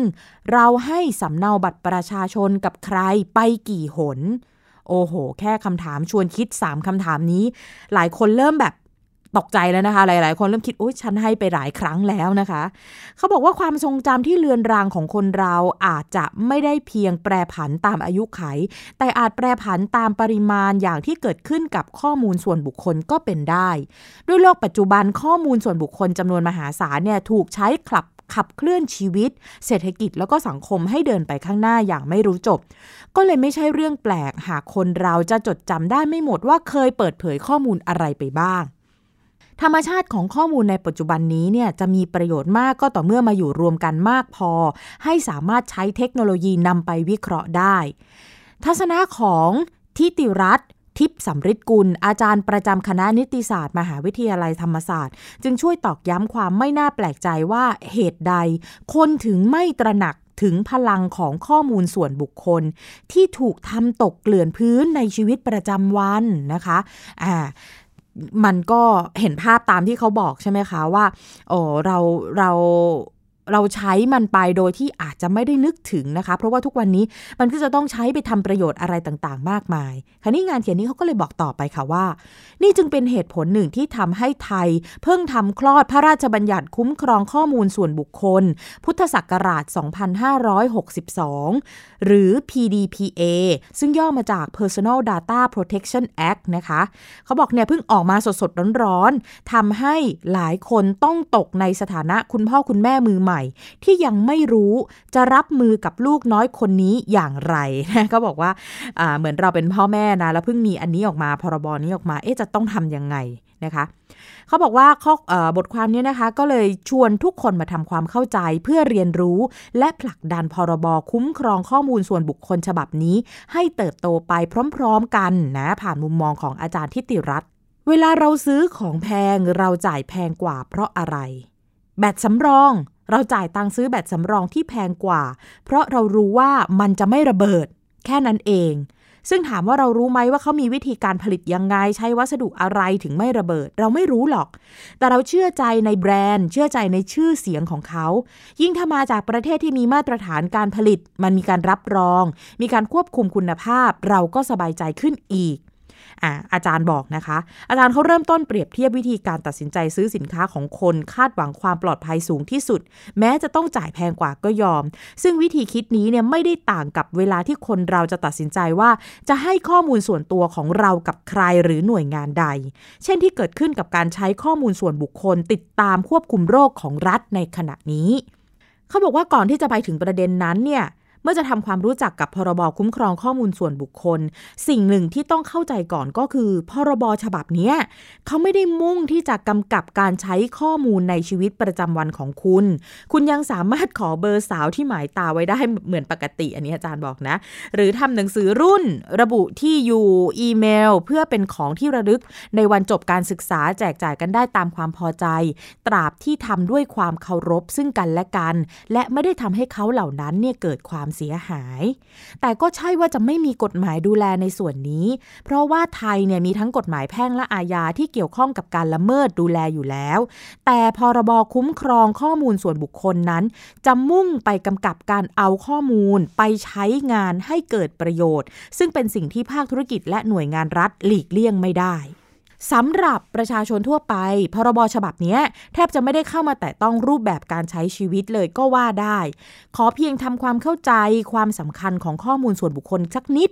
เราให้สำเนาบัตรประชาชนกับใครไปกี่หน โอ้โห แค่คำถามชวนคิดสามคำถามนี้ หลายคนเริ่มแบบ ตกใจแล้วนะคะ หลาย ๆ คนเริ่มคิดโอ้ยฉันให้ไปหลายครั้งแล้วนะคะ เขาบอกว่าความทรงจำที่เลือนรางของคนเราอาจจะไม่ได้เพียงแปรผันตามอายุไข แต่อาจแปรผันตามปริมาณอย่างที่เกิดขึ้นกับข้อมูลส่วนบุคคลก็เป็นได้ ด้วยโลกปัจจุบันข้อมูลส่วนบุคคลจำนวนมหาศาลเนี่ยถูกใช้ขับขับเคลื่อนชีวิต เศรษฐกิจแล้วก็สังคมให้เดินไปข้างหน้าอย่างไม่รู้จบ ก็เลยไม่ใช่เรื่องแปลกหากคนเราจะจดจำได้ไม่หมดว่าเคยเปิดเผยข้อมูลอะไรไปบ้าง ธรรมชาติของข้อมูลในปัจจุบันนี้เนี่ยจะมีประโยชน์มากก็ต่อเมื่อมาอยู่รวมกันมากพอ ให้สามารถใช้เทคโนโลยีนำไปวิเคราะห์ได้ ทัศนะของทิติรัตนทิพย์สำริดกุล อาจารย์ประจำคณะนิติศาสตร์ มหาวิทยาลัยธรรมศาสตร์ จึงช่วยตอกย้ำความไม่น่าแปลกใจว่าเหตุใด คนถึงไม่ตระหนักถึงพลังของข้อมูลส่วนบุคคล ที่ถูกทำตกเกลื่อนพื้นในชีวิตประจำวันนะคะอ่า มันก็เห็นภาพตามที่เขาบอกใช่ไหมคะว่าโอ้เราเรา เราใช้มันไปโดยที่อาจจะไม่ได้นึกถึงนะคะ เพราะว่าทุกวันนี้มันก็จะต้องใช้ไปทำประโยชน์อะไรต่างๆ มากมาย คราวนี้งานเขียนนี้เขาก็เลยบอกต่อไปค่ะว่า นี่จึงเป็นเหตุผลหนึ่งที่ทำให้ไทย เพิ่งทำคลอดพระราชบัญญัติคุ้มครองข้อมูลส่วนบุคคล พุทธศักราช 2562 หรือ PDPA ซึ่งย่อมาจาก Personal Data Protection Act นะคะเขาบอกเนี่ยเพิ่งออกมาสดๆร้อนๆทำให้หลายคนต้องตกในสถานะคุณพ่อคุณแม่มือใหม่ที่ยังไม่รู้จะรับมือกับลูกน้อยคนนี้อย่างไรนะก็บอกว่าเหมือนเราเป็นพ่อแม่นะแล้วเพิ่งมีอันนี้ออกมาพรบนี้ออกมาเอ๊ะจะต้องทำยังไงนะคะเขาบอกว่าข้อบทความนี้นะคะก็เลยชวนทุกคนมาทำความเข้าใจเพื่อเรียนรู้ และผลักดันพรบคุ้มครองข้อมูลส่วนบุคคลฉบับนี้ ให้เติบโตไปพร้อมๆกันนะผ่านมุมมองของอาจารย์ทิติรัตน์เวลาเราซื้อของแพงเราจ่ายแพงกว่าเพราะอะไร แบตสำรอง เราจ่ายตังค์ซื้อแบตสำรองที่แพงกว่า เพราะเรารู้ว่ามันจะไม่ระเบิด แค่นั้นเอง ซึ่งถามว่าเรารู้ไหมว่าเขามีวิธีการผลิตยังไง ใช้วัสดุอะไรถึงไม่ระเบิด เราไม่รู้หรอก แต่เราเชื่อใจในแบรนด์ เชื่อใจในชื่อเสียงของเขา ยิ่งถ้ามาจากประเทศที่มีมาตรฐานการผลิต มันมีการรับรอง มีการควบคุมคุณภาพ เราก็สบายใจขึ้นอีก อ่าอาจารย์บอกนะคะ อาจารย์เขาเริ่มต้นเปรียบเทียบวิธีการตัดสินใจซื้อสินค้าของคนคาดหวังความปลอดภัยสูงที่สุด แม้จะต้องจ่ายแพงกว่าก็ยอม ซึ่งวิธีคิดนี้เนี่ยไม่ได้ต่างกับเวลาที่คนเราจะตัดสินใจว่า จะให้ข้อมูลส่วนตัวของเรากับใครหรือหน่วยงานใด เช่นที่เกิดขึ้นกับการใช้ข้อมูลส่วนบุคคล ติดตามควบคุมโรคของรัฐในขณะนี้ เขาบอกว่าก่อนที่จะไปถึงประเด็นนั้นเนี่ย เมื่อจะทำความรู้จักกับพรบคุ้มครองข้อมูลส่วนบุคคล สิ่งหนึ่งที่ต้องเข้าใจก่อนก็คือ พรบฉบับนี้เขาไม่ได้มุ่งที่จะกำกับการใช้ข้อมูลในชีวิตประจำวันของคุณ คุณยังสามารถขอเบอร์สาวที่หมายตาไว้ได้เหมือนปกติ อันนี้อาจารย์บอกนะ หรือทำหนังสือรุ่น ระบุที่อยู่อีเมล เพื่อเป็นของที่ระลึกในวันจบการศึกษาแจกจ่ายกันได้ตามความพอใจ ตราบที่ทำด้วยความเคารพซึ่งกันและกัน และไม่ได้ทำให้เขาเหล่านั้นเนี่ยเกิดความเสียหาย แต่ก็ใช่ว่าจะไม่มีกฎหมายดูแลในส่วนนี้ เพราะว่าไทยเนี่ยมีทั้งกฎหมายแพ่งและอาญาที่เกี่ยวข้องกับการละเมิดดูแลอยู่แล้ว แต่พรบคุ้มครองข้อมูลส่วนบุคคลนั้น จะมุ่งไปกำกับการเอาข้อมูลไปใช้งานให้เกิดประโยชน์ ซึ่งเป็นสิ่งที่ภาคธุรกิจและหน่วยงานรัฐหลีกเลี่ยงไม่ได้ สำหรับประชาชนทั่วไป พรบฉบับนี้แทบจะไม่ได้เข้ามาแตะต้องรูปแบบการใช้ชีวิตเลยก็ว่าได้ ขอเพียงทำความเข้าใจความสำคัญของข้อมูลส่วนบุคคลสักนิด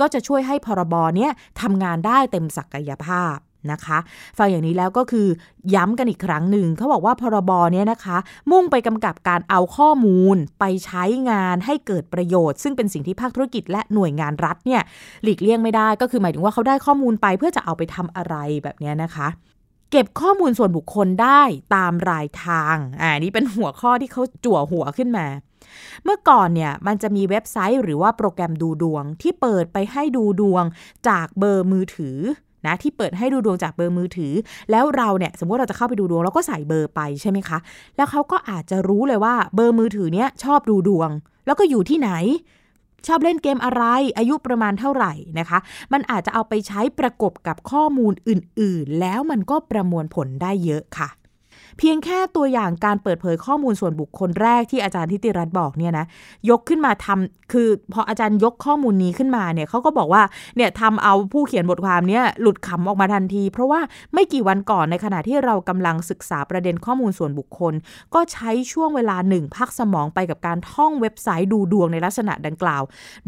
ก็จะช่วยให้พรบเนี้ยทำงานได้เต็มศักยภาพ นะคะฟังอย่างนี้แล้วก็คือย้ำกันอีกครั้งหนึ่งเขาบอกว่าพรบเนี้ยนะคะ มุ่งไปกำกับการเอาข้อมูลไปใช้งานให้เกิดประโยชน์ ซึ่งเป็นสิ่งที่ภาคธุรกิจและหน่วยงานรัฐเนี่ยหลีกเลี่ยงไม่ได้ก็คือหมายถึงว่าเขาได้ข้อมูลไปเพื่อจะเอาไปทำอะไรแบบนี้นะคะเก็บข้อมูลส่วนบุคคลได้ตามรายทาง อ่า นี่เป็นหัวข้อที่เขาจั่วหัวขึ้นมา เมื่อก่อนเนี่ยมันจะมีเว็บไซต์หรือว่าโปรแกรมดูดวงที่เปิดไปให้ดูดวงจากเบอร์มือถือ นะที่เปิดให้ดูดวงจากเบอร์มือถือ แล้วเราเนี่ยสมมติเราจะเข้าไปดูดวงเราก็ใส่เบอร์ไปใช่ไหมคะ แล้วเขาก็อาจจะรู้เลยว่าเบอร์มือถือเนี้ยชอบดูดวง แล้วก็อยู่ที่ไหน ชอบเล่นเกมอะไร อายุประมาณเท่าไหร่นะคะ มันอาจจะเอาไปใช้ประกบกับข้อมูลอื่น ๆ แล้วมันก็ประมวลผลได้เยอะค่ะ เพียงแค่ตัวอย่างการเปิดเผยข้อมูลส่วนบุคคลแรกที่อาจารย์ทิติรัตน์บอกเนี่ยนะยกขึ้นมาทำคือพออาจารย์ยกข้อมูลนี้ขึ้นมาเนี่ยเขาก็บอกว่าเนี่ยทำเอาผู้เขียนบทความเนี่ยหลุดขำออกมาทันที เพราะว่าไม่กี่วันก่อนในขณะที่เรากำลังศึกษาประเด็นข้อมูลส่วนบุคคล ก็ใช้ช่วงเวลาหนึ่งพักสมองไปกับการท่องเว็บไซต์ดูดวงในลักษณะดังกล่าว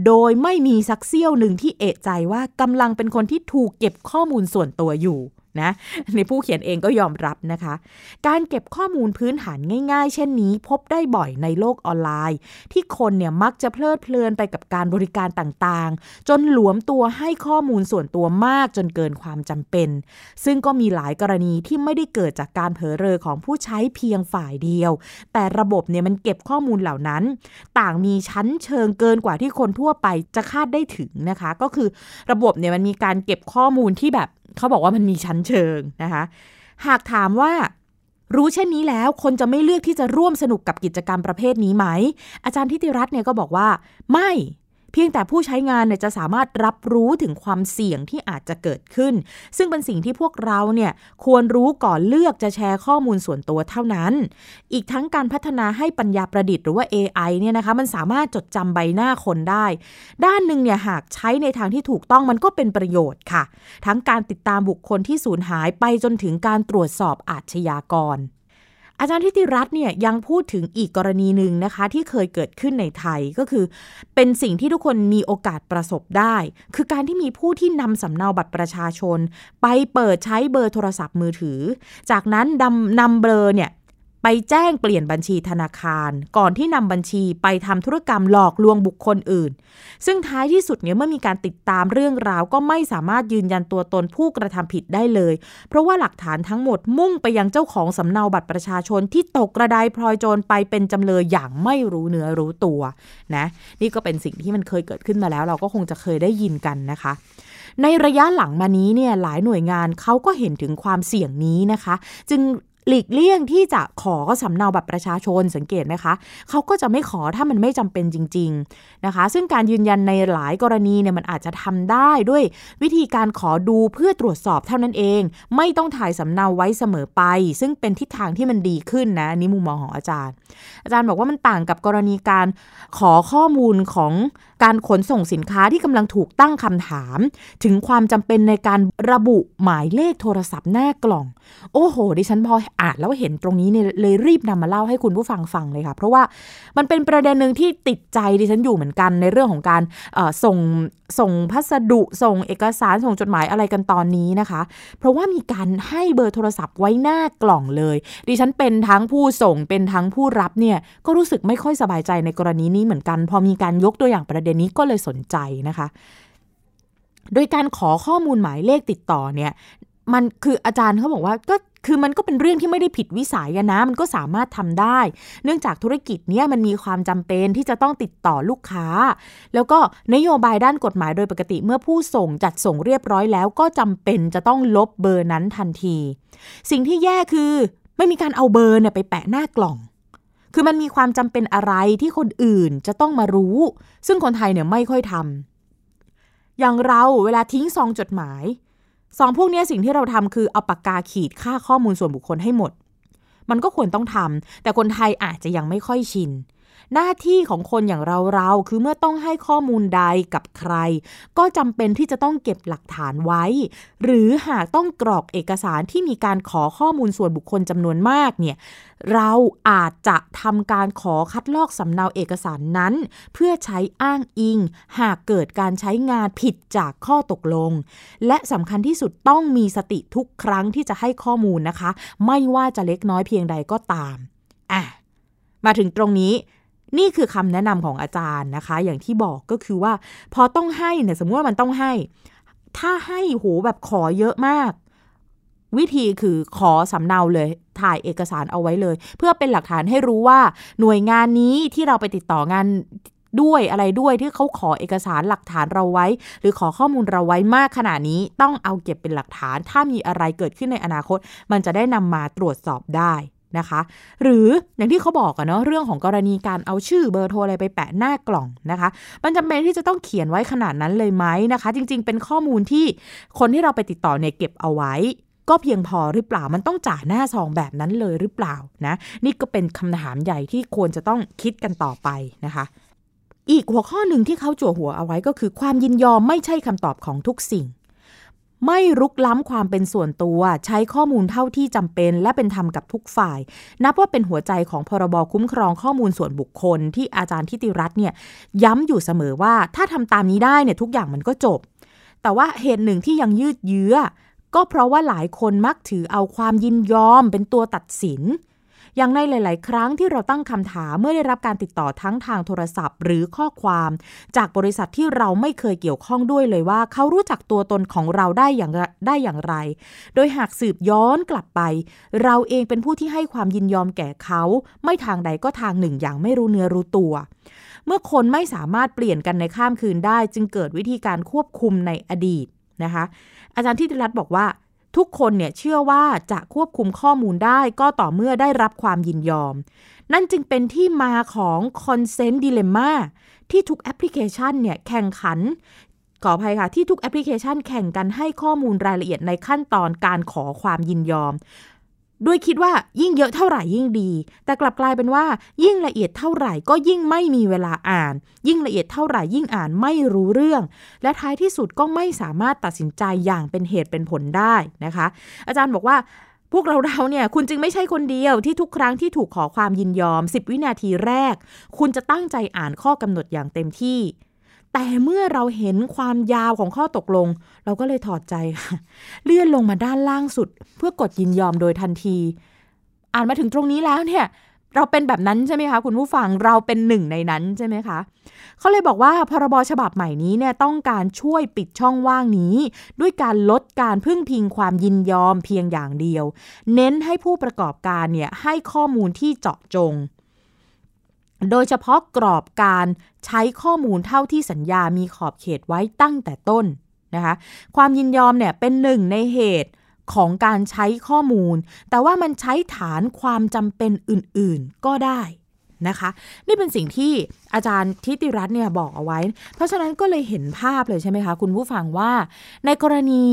โดยไม่มีสักเสี้ยวหนึ่งที่เอะใจว่ากำลังเป็นคนที่ถูกเก็บข้อมูลส่วนตัวอยู่ นะในผู้เขียนเองก็ยอมรับนะคะ การเก็บข้อมูลพื้นฐานง่ายๆ เช่นนี้ พบได้บ่อยในโลกออนไลน์ ที่คนเนี่ยมักจะเพลิดเพลินไปกับการบริการต่างๆ จนหลวมตัวให้ข้อมูลส่วนตัวมากจนเกินความจำเป็น ซึ่งก็มีหลายกรณีที่ไม่ได้เกิดจากการเผลอเรอของผู้ใช้เพียงฝ่ายเดียว แต่ระบบเนี่ยมันเก็บข้อมูลเหล่านั้น ต่างมีชั้นเชิงเกินกว่าที่คนทั่วไปจะคาดได้ถึงนะคะ ก็คือระบบเนี่ยมันมีการเก็บข้อมูลที่แบบเขาบอกว่ามันมีชั้นเชิงนะคะ หากถามว่ารู้เช่นนี้แล้ว คนจะไม่เลือกที่จะร่วมสนุกกับกิจกรรมประเภทนี้ไหม อาจารย์ทิติรัตน์เนี่ยก็บอกว่า ไม่ เพียงแต่ผู้ใช้งานเนี่ยจะสามารถรับรู้ถึงความเสี่ยงที่อาจจะเกิดขึ้น ซึ่งเป็นสิ่งที่พวกเราเนี่ยควรรู้ก่อนเลือกจะแชร์ข้อมูลส่วนตัวเท่านั้น อีกทั้งการพัฒนาให้ปัญญาประดิษฐ์หรือว่า AI เนี่ยนะคะมันสามารถจดจำใบหน้าคนได้ ด้านหนึ่งเนี่ยหากใช้ในทางที่ถูกต้องมันก็เป็นประโยชน์ค่ะ ทั้งการติดตามบุคคลที่สูญหายไปจนถึงการตรวจสอบอาชญากร อาจารย์ทิติรัตน์เนี่ยยังพูดถึงอีกกรณีหนึ่งนะคะที่เคยเกิดขึ้นในไทยก็คือ เป็นสิ่งที่ทุกคนมีโอกาสประสบได้ คือการที่มีผู้ที่นำสำเนาบัตรประชาชน ไปเปิดใช้เบอร์โทรศัพท์มือถือ จากนั้นนำนำเบอร์เนี่ย ไปแจ้งเปลี่ยนบัญชีธนาคาร ก่อนที่นำบัญชีไปทำธุรกรรมหลอกลวงบุคคลอื่น ซึ่งท้ายที่สุดเนี่ยเมื่อมีการติดตามเรื่องราว ก็ไม่สามารถยืนยันตัวตนผู้กระทำผิดได้เลย เพราะว่าหลักฐานทั้งหมดมุ่งไปยังเจ้าของสำเนาบัตรประชาชนที่ตกกระไดพลอยโจรไปเป็นจำเลยอย่างไม่รู้เนื้อรู้ตัวนะนี่ก็เป็นสิ่งที่มันเคยเกิดขึ้นมาแล้ว เราก็คงจะเคยได้ยินกันนะคะ ในระยะหลังมานี้เนี่ยหลายหน่วยงานเขาก็เห็นถึงความเสี่ยงนี้นะคะ จึง หลีกเลี่ยงที่จะขอสำเนาบัตรประชาชนสังเกตไหมคะเขาก็จะไม่ขอถ้ามันไม่จำเป็นจริง ๆนะคะ ซึ่งการยืนยันในหลายกรณีเนี่ยมันอาจจะทำได้ด้วยวิธีการขอดูเพื่อตรวจสอบเท่านั้นเอง ไม่ต้องถ่ายสำเนาไว้เสมอไป ซึ่งเป็นทิศทางที่มันดีขึ้นนะอันนี้มุมมองของอาจารย์ อาจารย์บอกว่ามันต่างกับกรณีการขอข้อมูลของการขนส่งสินค้าที่กำลังถูกตั้งคำถาม ถึงความจำเป็นในการระบุหมายเลขโทรศัพท์หน้ากล่อง โอ้โห ดิฉันพออ่านแล้วเห็นตรงนี้เนี่ยเลยรีบนำมาเล่าให้คุณผู้ฟังฟังเลยค่ะ เพราะว่ามันเป็นประเด็นหนึ่งที่ติดใจดิฉันอยู่เหมือนกันในเรื่องของการส่ง ส่งพัสดุส่งเอกสารส่งจดหมายอะไรกันตอนนี้นะคะ เพราะว่ามีการให้เบอร์โทรศัพท์ไว้หน้ากล่องเลย ดิฉันเป็นทั้งผู้ส่งเป็นทั้งผู้รับเนี่ยก็รู้สึกไม่ค่อยสบายใจในกรณีนี้เหมือนกัน พอมีการยกตัวอย่างประเด็นนี้ก็เลยสนใจนะคะ โดยการขอข้อมูลหมายเลขติดต่อเนี่ยมันคืออาจารย์เขาบอกว่าก็ คือมันก็เป็นเรื่องที่ไม่ได้ผิดวิสัยนะ มันก็สามารถทำได้ เนื่องจากธุรกิจเนี้ยมันมีความจำเป็นที่จะต้องติดต่อลูกค้า แล้วก็นโยบายด้านกฎหมายโดยปกติเมื่อผู้ส่งจัดส่งเรียบร้อยแล้ว ก็จำเป็นจะต้องลบเบอร์นั้นทันที สิ่งที่แย่คือไม่มีการเอาเบอร์เนี่ยไปแปะหน้ากล่อง คือมันมีความจำเป็นอะไรที่คนอื่นจะต้องมารู้ ซึ่งคนไทยเนี่ยไม่ค่อยทำอย่างเราเวลาทิ้งซองจดหมาย สองพวกนี้สิ่งที่เราทำคือเอาปากกาขีดค่าข้อมูลส่วนบุคคลให้หมด มันก็ควรต้องทำแต่คนไทยอาจจะยังไม่ค่อยชิน หน้าที่ของคนอย่างเราเราคือเมื่อต้องให้ข้อมูลใดกับใคร ก็จำเป็นที่จะต้องเก็บหลักฐานไว้ หรือหากต้องกรอกเอกสารที่มีการขอข้อมูลส่วนบุคคลจำนวนมากเนี่ยเราอาจจะทำการขอคัดลอกสำเนาเอกสารนั้น เพื่อใช้อ้างอิง หากเกิดการใช้งานผิดจากข้อตกลง และสำคัญที่สุดต้องมีสติทุกครั้งที่จะให้ข้อมูลนะคะ ไม่ว่าจะเล็กน้อยเพียงใดก็ตามอะมาถึงตรงนี้ นี่คือคำแนะนำของอาจารย์นะคะ อย่างที่บอกก็คือว่า พอต้องให้เนี่ยสมมติว่ามันต้องให้ ถ้าให้โหแบบขอเยอะมาก วิธีคือขอสำเนาเลยถ่ายเอกสารเอาไว้เลย เพื่อเป็นหลักฐานให้รู้ว่าหน่วยงานนี้ที่เราไปติดต่องานด้วยอะไรด้วยที่เขาขอเอกสารหลักฐานเราไว้ หรือขอข้อมูลเราไว้มากขนาดนี้ต้องเอาเก็บเป็นหลักฐาน ถ้ามีอะไรเกิดขึ้นในอนาคต มันจะได้นำมาตรวจสอบได้ นะคะ หรืออย่างที่เขาบอกอะเนาะเรื่องของกรณีการเอาชื่อเบอร์โทรอะไรไปแปะหน้ากล่องนะคะ มันจำเป็นที่จะต้องเขียนไว้ขนาดนั้นเลยไหมนะคะ จริง ๆ เป็นข้อมูลที่คนที่เราไปติดต่อเนี่ยเก็บเอาไว้ ก็เพียงพอหรือเปล่ามันต้องจ่าหน้าซองแบบนั้นเลยหรือเปล่านะนี่ก็เป็นคำถามใหญ่ที่ควรจะต้องคิดกันต่อไปนะคะอีกหัวข้อหนึ่งที่เขาจั่วหัวเอาไว้ก็คือความยินยอมไม่ใช่คำตอบของทุกสิ่ง ไม่รุกล้ำความเป็นส่วนตัวใช้ข้อมูลเท่าที่จำเป็น และเป็นธรรมกับทุกฝ่าย นับว่าเป็นหัวใจของพรบคุ้มครองข้อมูลส่วนบุคคล ที่อาจารย์ทิติรัตน์เนี่ยย้ำอยู่เสมอว่าถ้าทำตามนี้ได้เนี่ยทุกอย่างมันก็จบ แต่ว่าเหตุหนึ่งที่ยังยืดเยื้อ ก็เพราะว่าหลายคนมักถือเอาความยินยอมเป็นตัวตัดสิน อย่างในหลาย ๆ ครั้งที่เราตั้งคำถามเมื่อได้รับการติดต่อทั้งทางโทรศัพท์ หรือข้อความ จากบริษัทที่เราไม่เคยเกี่ยวข้องด้วยเลยว่า เขารู้จักตัวตนของเราได้อย่างได้อย่างไร โดยหากสืบย้อนกลับไป เราเองเป็นผู้ที่ให้ความยินยอมแก่เขา ไม่ทางใดก็ทางหนึ่งอย่างไม่รู้เนื้อรู้ตัว เมื่อคนไม่สามารถเปลี่ยนกันในข้ามคืนได้ จึงเกิดวิธีการควบคุมในอดีตนะคะ อาจารย์ฐิติรัตน์บอกว่า ทุกคนเนี่ยเชื่อว่าจะควบคุมข้อมูลได้ก็ต่อเมื่อได้รับความยินยอม นั่นจึงเป็นที่มาของ consent dilemma ที่ทุกแอปพลิเคชันเนี่ยแข่งขันขออภัยค่ะ ที่ทุกแอปพลิเคชันแข่งกันให้ข้อมูลรายละเอียดในขั้นตอนการขอความยินยอม ด้วยคิดว่ายิ่งเยอะเท่าไหร่ยิ่งดี แต่กลับกลายเป็นว่า ยิ่งละเอียดเท่าไหร่ก็ยิ่งไม่มีเวลาอ่าน ยิ่งละเอียดเท่าไหร่ยิ่งอ่านไม่รู้เรื่อง และท้ายที่สุดก็ไม่สามารถตัดสินใจอย่างเป็นเหตุเป็นผลได้นะคะ อาจารย์บอกว่าพวกเราเราเนี่ยคุณจึงไม่ใช่คนเดียวที่ทุกครั้งที่ถูกขอความยินยอม 10 วินาทีแรก คุณจะตั้งใจอ่านข้อกำหนดอย่างเต็มที่ แต่เมื่อเราเห็นความยาวของข้อตกลง เราก็เลยถอดใจค่ะเลื่อนลงมาด้านล่างสุด เพื่อกดยินยอมโดยทันที อ่านมาถึงตรงนี้แล้วเนี่ยเราเป็นแบบนั้นใช่ไหมคะคุณผู้ฟังเราเป็นหนึ่งในนั้นใช่ไหมคะเขาเลยบอกว่าพรบฉบับใหม่นี้เนี่ยต้องการช่วยปิดช่องว่างนี้ ด้วยการลดการพึ่งพิงความยินยอมเพียงอย่างเดียว เน้นให้ผู้ประกอบการเนี่ยให้ข้อมูลที่เจาะจง โดยเฉพาะกรอบการใช้ข้อมูลเท่าที่สัญญามีขอบเขตไว้ตั้งแต่ต้นนะคะความยินยอมเนี่ยเป็นหนึ่งในเหตุของการใช้ข้อมูล แต่ว่ามันใช้ฐานความจำเป็นอื่นๆก็ได้นะคะ นี่เป็นสิ่งที่อาจารย์ทิติรัตน์เนี่ยบอกเอาไว้ เพราะฉะนั้นก็เลยเห็นภาพเลยใช่ไหมคะ คุณผู้ฟังว่า ในกรณี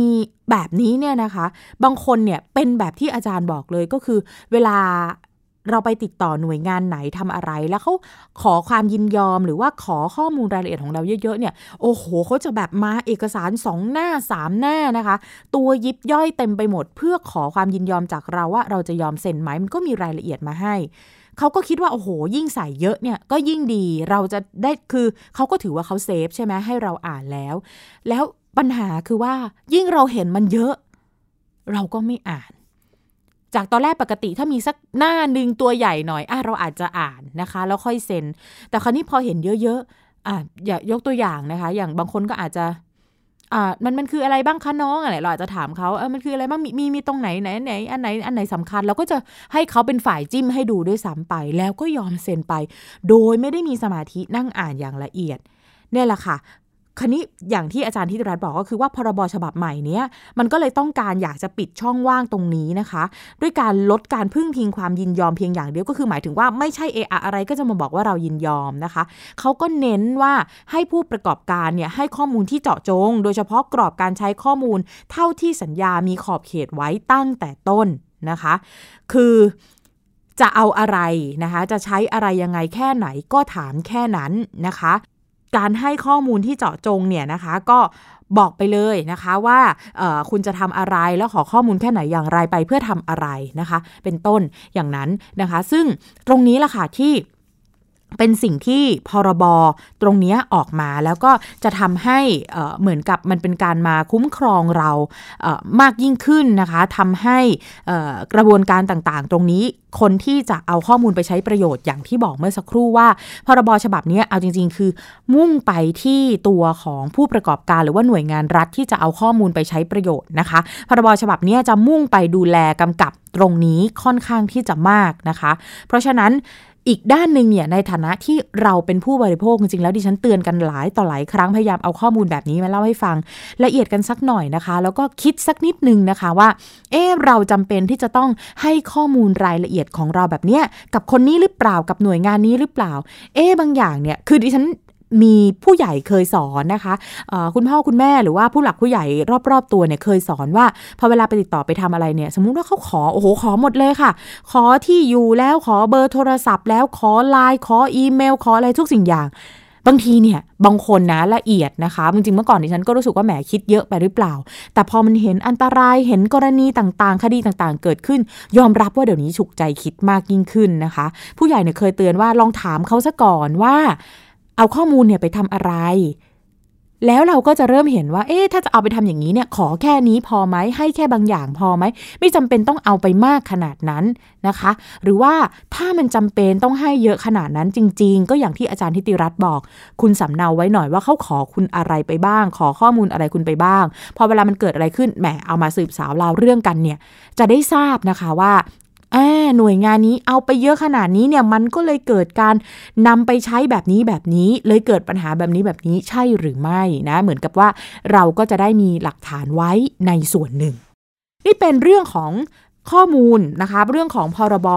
แบบนี้เนี่ยนะคะ บางคนเนี่ยเป็นแบบที่อาจารย์บอกเลยก็คือ เวลา เราไปติดต่อหน่วยงานไหนทำอะไรแล้วเขาขอความยินยอมหรือว่าขอข้อมูลรายละเอียดของเราเยอะๆเนี่ยโอ้โหเขาจะแบบมาเอกสารสองหน้าสามหน้านะคะ ตัวยิบย่อยเต็มไปหมด เพื่อขอความยินยอมจากเราว่าเราจะยอมเซ็นไหมมันก็มีรายละเอียดมาให้เขาก็คิดว่าโอ้โห ยิ่งใส่เยอะเนี่ยก็ยิ่งดีเราจะได้คือเขาก็ถือว่าเขาเซฟใช่ไหมให้เราอ่านแล้ว แล้วปัญหาคือว่ายิ่งเราเห็นมันเยอะ เราก็ไม่อ่าน จากตอนแรกปกติถ้ามีสักหน้าหนึ่งตัวใหญ่หน่อยอะเราอาจจะอ่านนะคะ แล้วค่อยเซ็น แต่คราวนี้พอเห็นเยอะๆอะอย่ายกตัวอย่างนะคะ อย่างบางคนก็อาจจะอ่ามันมันคืออะไรบ้างคะน้องอะไรเราอาจจะถามเขาเออมันคืออะไรบ้างมีมีมีตรงไหนไหนไหนอันไหนอันไหนสำคัญเราก็จะให้เขาเป็นฝ่ายจิ้มให้ดูด้วยซ้ำไป แล้วก็ยอมเซ็นไป โดยไม่ได้มีสมาธินั่งอ่านอย่างละเอียดเนี่ยแหละค่ะ คันนี้อย่างที่อาจารย์ทิตรัตน์บอกก็คือว่าพรบฉบับใหม่เนี้ยมันก็เลยต้องการอยากจะปิดช่องว่างตรงนี้นะคะ ด้วยการลดการพึ่งพิงความยินยอมเพียงอย่างเดียวก็คือหมายถึงว่าไม่ใช่เอะอะไรก็จะมาบอกว่าเรายินยอมนะคะเขาก็เน้นว่าให้ผู้ประกอบการเนี่ยให้ข้อมูลที่เจาะจง โดยเฉพาะกรอบการใช้ข้อมูล เท่าที่สัญญามีขอบเขตไว้ตั้งแต่ต้นนะคะ คือจะเอาอะไรนะคะ จะใช้อะไรยังไงแค่ไหนก็ถามแค่นั้นนะคะ การให้ข้อมูลที่เจาะจงเนี่ยนะคะก็บอกไปเลยนะคะว่าคุณจะทำอะไรแล้วขอข้อมูลแค่ไหนอย่างไรไปเพื่อทำอะไรนะคะ เป็นต้นอย่างนั้นนะคะ ซึ่งตรงนี้ล่ะค่ะที่ เป็นสิ่งที่พรบตรงนี้ออกมาแล้วก็จะทำให้เหมือนกับมันเป็นการมาคุ้มครองเรามากยิ่งขึ้นนะคะทำให้กระบวนการต่างๆ ตรงนี้คนที่จะเอาข้อมูลไปใช้ประโยชน์อย่างที่บอกเมื่อสักครู่ว่า พรบฉบับนี้เอาจริง ๆ คือมุ่งไปที่ตัวของผู้ประกอบการหรือว่าหน่วยงานรัฐที่จะเอาข้อมูลไปใช้ประโยชน์นะคะ พรบฉบับนี้จะมุ่งไปดูแลกำกับตรงนี้ค่อนข้างที่จะมากนะคะ เพราะฉะนั้น อีกด้านหนึ่งเนี่ยในฐานะที่เราเป็นผู้บริโภคจริงๆแล้วดิฉันเตือนกันหลายต่อหลายครั้งพยายามเอาข้อมูลแบบนี้มาเล่าให้ฟังละเอียดกันสักหน่อยนะคะ แล้วก็คิดสักนิดนึงนะคะว่า เออเราจำเป็นที่จะต้องให้ข้อมูลรายละเอียดของเราแบบเนี้ยกับคนนี้หรือเปล่ากับหน่วยงานนี้หรือเปล่า เอ๊บางอย่างเนี่ยคือดิฉัน มีผู้ใหญ่เคยสอนนะคะคุณพ่อคุณแม่หรือว่าผู้หลักผู้ใหญ่รอบๆตัวเนี่ยเคยสอนว่าพอเวลาไปติดต่อไปทำอะไรเนี่ย สมมุติว่าเขาขอโอ้โหขอหมดเลยค่ะ ขอที่อยู่แล้วขอเบอร์โทรศัพท์ แล้วขอไลน์ขออีเมล ขออะไรทุกสิ่งอย่างบางทีเนี่ยบางคนนะละเอียดนะคะจริงๆเมื่อก่อนดิฉันก็รู้สึกว่าแหมคิดเยอะไปหรือเปล่า แต่พอมันเห็นอันตรายเห็นกรณีต่างๆ คดีต่างๆ เกิดขึ้น ยอมรับว่าเดี๋ยวนี้ฉุกใจคิดมากยิ่งขึ้นนะคะ ผู้ใหญ่เนี่ยเคยเตือนว่าลองถามเขาซะก่อนว่า เอาข้อมูลเนี่ยไปทำอะไร แล้วเราก็จะเริ่มเห็นว่า เอ๊ะ ถ้าจะเอาไปทำอย่างนี้เนี่ย ขอแค่นี้พอไหม ให้แค่บางอย่างพอไหม ไม่จำเป็นต้องเอาไปมากขนาดนั้นนะคะ หรือว่าถ้ามันจำเป็นต้องให้เยอะขนาดนั้นจริง ๆ ก็อย่างที่อาจารย์ทิติรัตน์บอก คุณสำเนาไว้หน่อยว่าเขาขอคุณอะไรไปบ้าง ขอข้อมูลอะไรคุณไปบ้าง พอเวลามันเกิดอะไรขึ้น แหม เอามาสืบสาวราวเรื่องกันเนี่ย จะได้ทราบนะคะว่า แอหน่วยงานนี้เอาไปเยอะขนาดนี้เนี่ยมันก็เลยเกิดการนำไปใช้แบบนี้แบบนี้เลยเกิดปัญหาแบบนี้แบบนี้ใช่หรือไม่นะ เหมือนกับว่าเราก็จะได้มีหลักฐานไว้ในส่วนหนึ่ง นี่เป็นเรื่องของข้อมูลนะคะ เรื่องของพรบ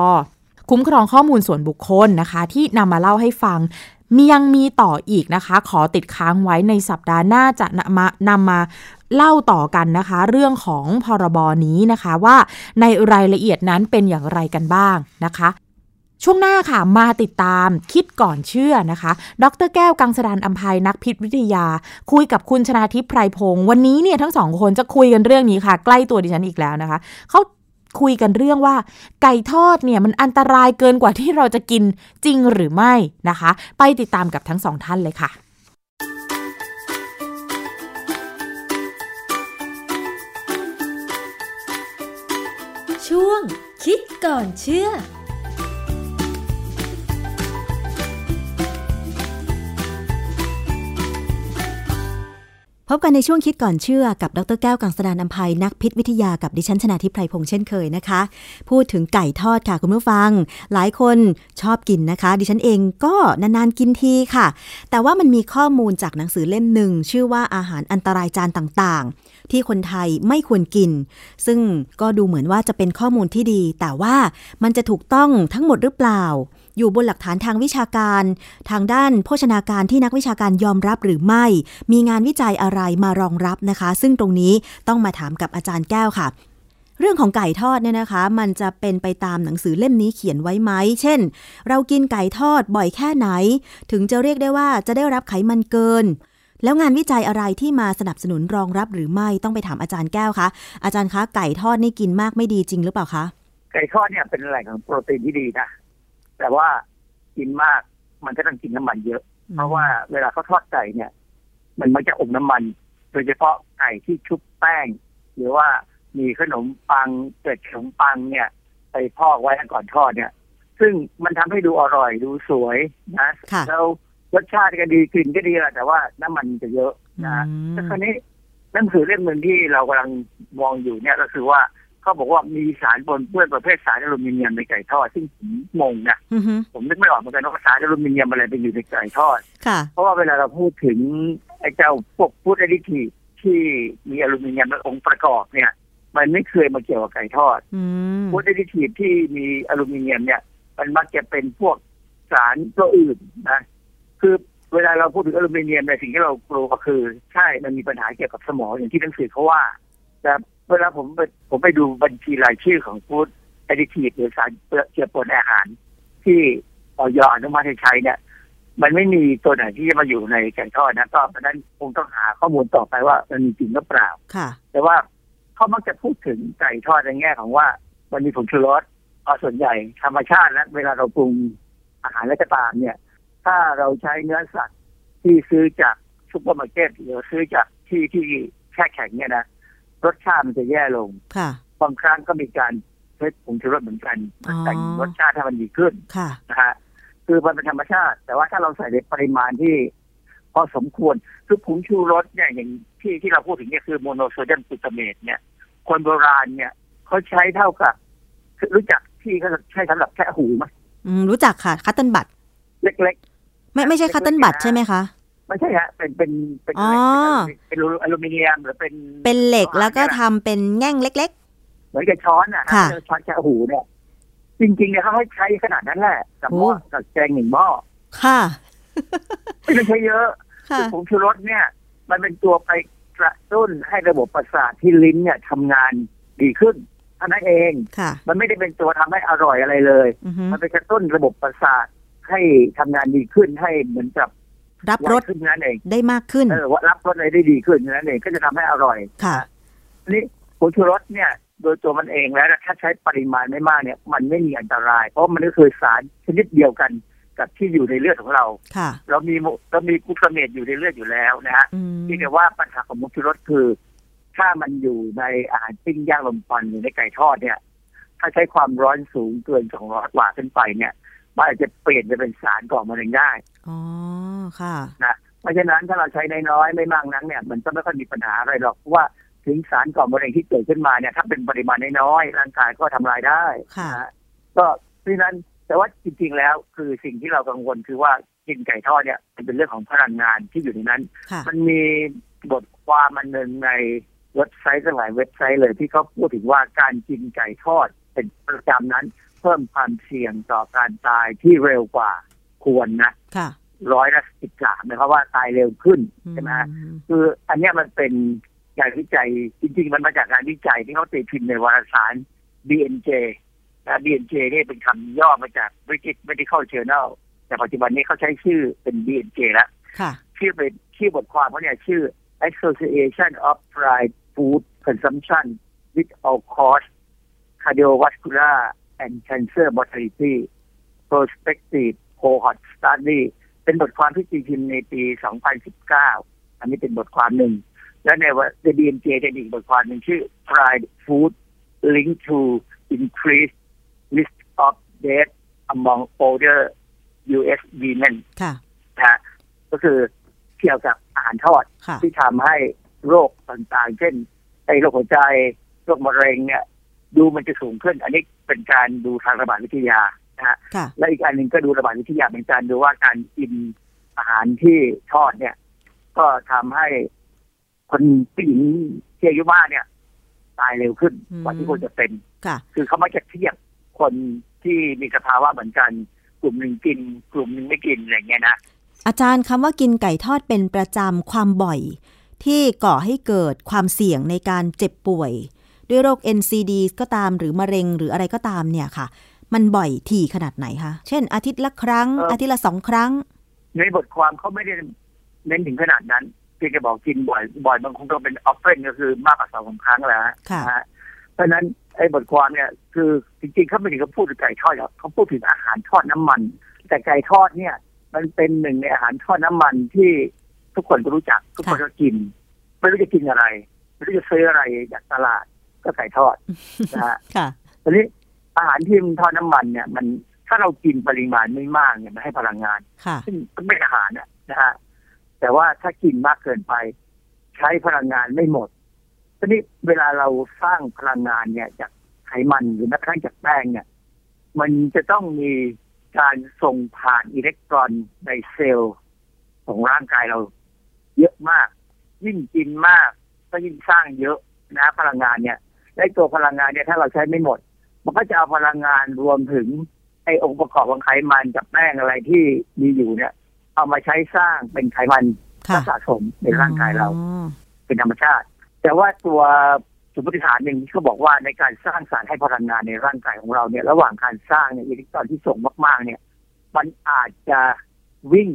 คุ้มครองข้อมูลส่วนบุคคลนะคะ ที่นำมาเล่าให้ฟัง มียังมีต่ออีกนะคะ ขอติดค้างไว้ในสัปดาห์หน้าจะนำมานำมาเล่าต่อกันนะคะ เรื่องของพรบนี้นะคะว่าในรายละเอียดนั้นเป็นอย่างไรกันบ้างนะคะช่วงหน้าค่ะ มาติดตามคิดก่อนเชื่อนะคะ ดรแก้วกังสดานอัมภัยนักพิษวิทยา คุยกับคุณชนาทิพย์ไพรพงศ์วันนี้เนี่ยทั้งสองคนจะคุยกันเรื่องนี้ค่ะ ใกล้ตัวดิฉันอีกแล้วนะคะเขา คุยกันเรื่องว่า ไก่ทอดเนี่ยมันอันตรายเกินกว่าที่เราจะกินจริงหรือไม่นะคะ ไปติดตามกับทั้งสองท่านเลยค่ะช่วงคิดก่อนเชื่อ บกันในช่วงคิดก่อนเชื่อกับดรแก้วกังสดานอัมภัยนักพิษวิทยากับดิฉันชนาทิพไพรพงษ์เช่นเคยนะคะ พูดถึงไก่ทอดค่ะคุณผู้ฟัง หลายคนชอบกินนะคะ ดิฉันเองก็นานๆกินทีค่ะ แต่ว่ามันมีข้อมูลจากหนังสือเล่มหนึ่ง ชื่อว่าอาหารอันตรายจานต่างๆ ที่คนไทยไม่ควรกิน ซึ่งก็ดูเหมือนว่าจะเป็นข้อมูลที่ดี แต่ว่ามันจะถูกต้องทั้งหมดหรือเปล่า อยู่บนหลักฐานทางวิชาการ ทางด้านโภชนาการที่นักวิชาการยอมรับหรือไม่ มีงานวิจัยอะไรมารองรับนะคะ ซึ่งตรงนี้ต้องมาถามกับอาจารย์แก้วค่ะ เรื่องของไก่ทอดเนี่ยนะคะ มันจะเป็นไปตามหนังสือเล่มนี้เขียนไว้ไหม เช่น เรากินไก่ทอดบ่อยแค่ไหน ถึงจะเรียกได้ว่าจะได้รับไขมันเกินแล้วงานวิจัยอะไรที่มาสนับสนุนรองรับหรือไม่ต้องไปถามอาจารย์แก้วคะอาจารย์คะไก่ทอดนี่กินมากไม่ดีจริงหรือเปล่าคะไก่ทอดเนี่ยเป็นแหล่งของโปรตีนที่ดีนะ แต่ว่ากินมากมันก็ต้องกินน้ำมันเยอะ เพราะว่าเวลาเขาทอดไก่เนี่ย มันมักจะอมน้ำมัน โดยเฉพาะไก่ที่ชุบแป้ง หรือว่ามีขนมปังเกล็ดขนมปังเนี่ย ไปพอกไว้ก่อนทอดเนี่ย ซึ่งมันทำให้ดูอร่อยดูสวยนะแล้วรสชาติก็ดีกลิ่นก็ดีแหละแต่ว่าน้ำมันจะเยอะนะแต่คราวนี้หนังสือเล่มหนึ่งที่เรากำลังมองอยู่เนี่ยก็คือว่า เขาบอกว่ามีสารปนเปื้อนประเภทสารอลูมิเนียมในไก่ทอด ซึ่งผมงงนะผมนึกไม่ออกเหมือนกันว่าสารอลูมิเนียมอะไรไปอยู่ในไก่ทอดค่ะเพราะว่าเวลาเราพูดถึงไอ้เจ้าพวกพูดอดิทีที่มีอลูมิเนียมเป็นองค์ประกอบเนี่ย มันไม่เคยมาเกี่ยวกับไก่ทอดพูดอดิทีที่มีอลูมิเนียมเนี่ย มันมักจะเป็นพวกสารตัวอื่นนะคือเวลาเราพูดถึงอลูมิเนียมในสิ่งที่เรากลัวก็คือ ใช่มันมีปัญหาเกี่ยวกับสมองอย่างที่หนังสือเขาว่าแต่ เวลาผมไปผมไปดูบัญชีรายชื่อของฟู้ดแอดิทีฟหรือสารเจือปนอาหาร ที่ออยอนุมัติให้ใช้เนี่ยมันไม่มีตัวไหนที่จะมาอยู่ในไก่ทอดนะก็เพราะนั้นคงต้องหาข้อมูลต่อไปว่ามันมีจริงหรือเปล่าค่ะ แต่ว่าเขามักจะพูดถึงไก่ทอดในแง่ของว่า มันมีผงชูรสเอาส่วนใหญ่ธรรมชาติและเวลาเราปรุงอาหารและก็ตามเนี่ย ถ้าเราใช้เนื้อสัตว์ที่ซื้อจากซุปเปอร์มาร์เก็ตหรือซื้อจากที่ที่แช่แข็งเนี่ยนะ รสชาติมันจะแย่ลงค่ะบางครั้งก็มีการเพิ่มผงชูรสเหมือนกันแต่งรสชาติให้มันดีขึ้นค่ะนะฮะคือมันเป็นธรรมชาติ แต่ว่าถ้าเราใส่ในปริมาณที่พอสมควรคือผงชูรสเนี่ยอย่างที่ที่เราพูดถึงเนี่ยคือโมโนโซเดียมกลูตาเมตเนี่ย คนโบราณเนี่ยเขาใช้เท่ากับคือรู้จักที่เขาใช้สำหรับแค่หูไหมอืมรู้จักค่ะคัตเติลบัตเล็กไม่ไม่ใช่คัตเติลบัตใช่ไหมคะๆ ไม่ใช่ฮะเป็นเป็นเป็นอ๋อเป็นอลูมิเนียมหรือเป็นเป็นเหล็กแล้วก็ทำเป็นแง่งเล็กเหมือนกับช้อนอะค่ะช้อนแค่หูเนี่ย จริงๆเนี่ยเขาให้ใช้ขนาดนั้นแหละกับหม้อกับแกงหนึ่งหม้อๆค่ะไม่ต้องใช้เยอะค่ะคือผงชูรสเนี่ย มันเป็นตัวไปกระตุ้นให้ระบบประสาทที่ลิ้นเนี่ยทำงานดีขึ้นเท่านั้นเองค่ะมันไม่ได้เป็นตัวทำให้อร่อยอะไรเลยอือฮึมันไปกระตุ้นระบบประสาทให้ทำงานดีขึ้นให้เหมือนกับ รับรสไวขึ้นนั่นเองได้มากขึ้นเออว่ารับรสอะไรได้ดีขึ้นนั่นเองก็จะทำให้อร่อยค่ะทีนี้ผงชูรสเนี่ย โดยตัวมันเองแล้วถ้าใช้ปริมาณไม่มากเนี่ย มันไม่มีอันตราย เพราะมันก็คือสารชนิดเดียวกันกับที่อยู่ในเลือดของเราค่ะเรามีโมเรามีกลูตาเมตอยู่ในเลือดอยู่แล้วนะฮะอืมที่แต่ว่าปัญหาของผงชูรสคือ ถ้ามันอยู่ในอาหารปิ้งย่างลมควันหรือในไก่ทอดเนี่ย ถ้าใช้ความร้อนสูงเกิน200วัตต์ขึ้นไปเนี่ย มันอาจจะเปลี่ยนจะเป็นสารก่อมะเร็งได้อ๋อ ค่ะนะเพราะฉะนั้นถ้าเราใช้น้อยๆไม่มากนักเนี่ยมันก็ไม่ค่อยมีปัญหาอะไรหรอกเพราะว่าถึงสารก่อมะเร็งที่เกิดขึ้นมาเนี่ยถ้าเป็นปริมาณน้อยๆร่างกายก็ทำลายได้ค่ะนะฮะก็เพราะฉะนั้นแต่ว่าจริงๆแล้วคือสิ่งที่เรากังวลคือว่ากินไก่ทอดเนี่ยมันเป็นเรื่องของพลังงานที่อยู่ในนั้นค่ะมันมีบทความมันหนึ่งในเว็บไซต์หลายเว็บไซต์เลยที่เขาพูดถึงว่าการกินไก่ทอดเป็นประจำนั้น เพิ่มความเสี่ยงต่อการตายที่เร็วกว่าควรนะค่ะ ร้อยละสิบสามนะครับว่าตายเร็วขึ้นใช่ไหมฮะคืออันเนี้ยมันเป็นการวิจัยจริง ๆ มันมาจากการวิจัยที่เขาตีพิมพ์ในวารสาร BNJ นะ BNJ นี่เป็นคำย่อมาจาก British Medical Journal แต่ปัจจุบันนี้เขาใช้ชื่อเป็น BNJ แล้วค่ะชื่อเป็นชื่อบทความเขาเนี่ยชื่อ Association of Fried Food Consumption with All Cause Cardiovascular and Cancer Mortality Prospective Cohort Study เป็นบทความที่ตีพิมพ์ในปี 2019 อันนี้เป็นบทความหนึ่ง และในว่า The BMJ จะมีอีกบทความหนึ่งชื่อ Fried Food Linked to Increased Risk of Death Among Older U.S. Women ค่ะนะฮะก็คือเกี่ยวกับอาหารทอดค่ะที่ทำให้โรคต่างๆ เช่นไอ้โรคหัวใจ โรคมะเร็งเนี่ย ดูมันจะสูงขึ้น อันนี้เป็นการดูทางระบาดวิทยา นะฮะค่ะและอีกอันหนึ่งก็ดูระบาดวิทยาเป็นการดูว่าการกินอาหารที่ทอดเนี่ย ก็ทำให้คนผู้หญิงที่อายุมากเนี่ย ตายเร็วขึ้นอืมกว่าที่ควรจะเป็นค่ะ คือเขาไม่จะเทียบคนที่มีสภาวะเหมือนกัน กลุ่มหนึ่งกิน กลุ่มหนึ่งไม่กินอะไรเงี้ยนะอาจารย์คำว่ากินไก่ทอดเป็นประจำความบ่อย ที่ก่อให้เกิดความเสี่ยงในการเจ็บป่วย ด้วยโรค NCD ก็ตามหรือมะเร็งหรืออะไรก็ตามเนี่ยค่ะ มันบ่อยถี่ขนาดไหนคะ เช่น อาทิตย์ละครั้งเอ่อออาทิตย์ละสองครั้ง ในบทความเขาไม่ได้เน้นถึงขนาดนั้นเพียงแต่บอกกินบ่อยบ่อยบางคนก็เป็นออฟเฟนก็คือมากกว่าสองสามครั้งแล้วฮะค่ะนะฮะเพราะฉะนั้นไอ้บทความเนี่ยคือจริงๆเขาไม่ถึงกับพูดถึงไก่ทอดหรอกเขาพูดถึงอาหารทอดน้ำมัน แต่ไก่ทอดเนี่ย มันเป็นหนึ่งในอาหารทอดน้ำมันที่ทุกคนก็รู้จักทุกคนก็กิน ไม่รู้จะกินอะไร ไม่รู้จะซื้ออะไรจากตลาดก็ไก่ทอดนะฮะค่ะทีนี้ อาหารที่มันทอดน้ำมันเนี่ย มันถ้าเรากินปริมาณไม่มากเนี่ยมันให้พลังงานค่ะซึ่งก็ไม่อาหารน่ะนะฮะแต่ว่าถ้ากินมากเกินไป ใช้พลังงานไม่หมดทีนี้เวลาเราสร้างพลังงานเนี่ย จากไขมันหรือแม้กระทั่งจากแป้งเนี่ย มันจะต้องมีการส่งผ่านอิเล็กตรอนในเซลล์ของร่างกายเราเยอะมาก ยิ่งกินมาก ก็ยิ่งสร้างเยอะนะพลังงานเนี่ยและตัวพลังงานเนี่ยถ้าเราใช้ไม่หมด มันก็จะเอาพลังงานรวมถึงไอ้องค์ประกอบของไขมันกับแป้งอะไรที่มีอยู่เนี่ย เอามาใช้สร้างเป็นไขมันค่ะสะสมในร่างกายเราอ๋อเป็นธรรมชาติ แต่ว่าตัวสมมติฐานหนึ่งที่เขาบอกว่าในการสร้างสารให้พลังงานในร่างกายของเราเนี่ย ระหว่างการสร้างเนี่ยอิเล็กตรอนที่ส่งมาก ๆ เนี่ย มันอาจจะวิ่ง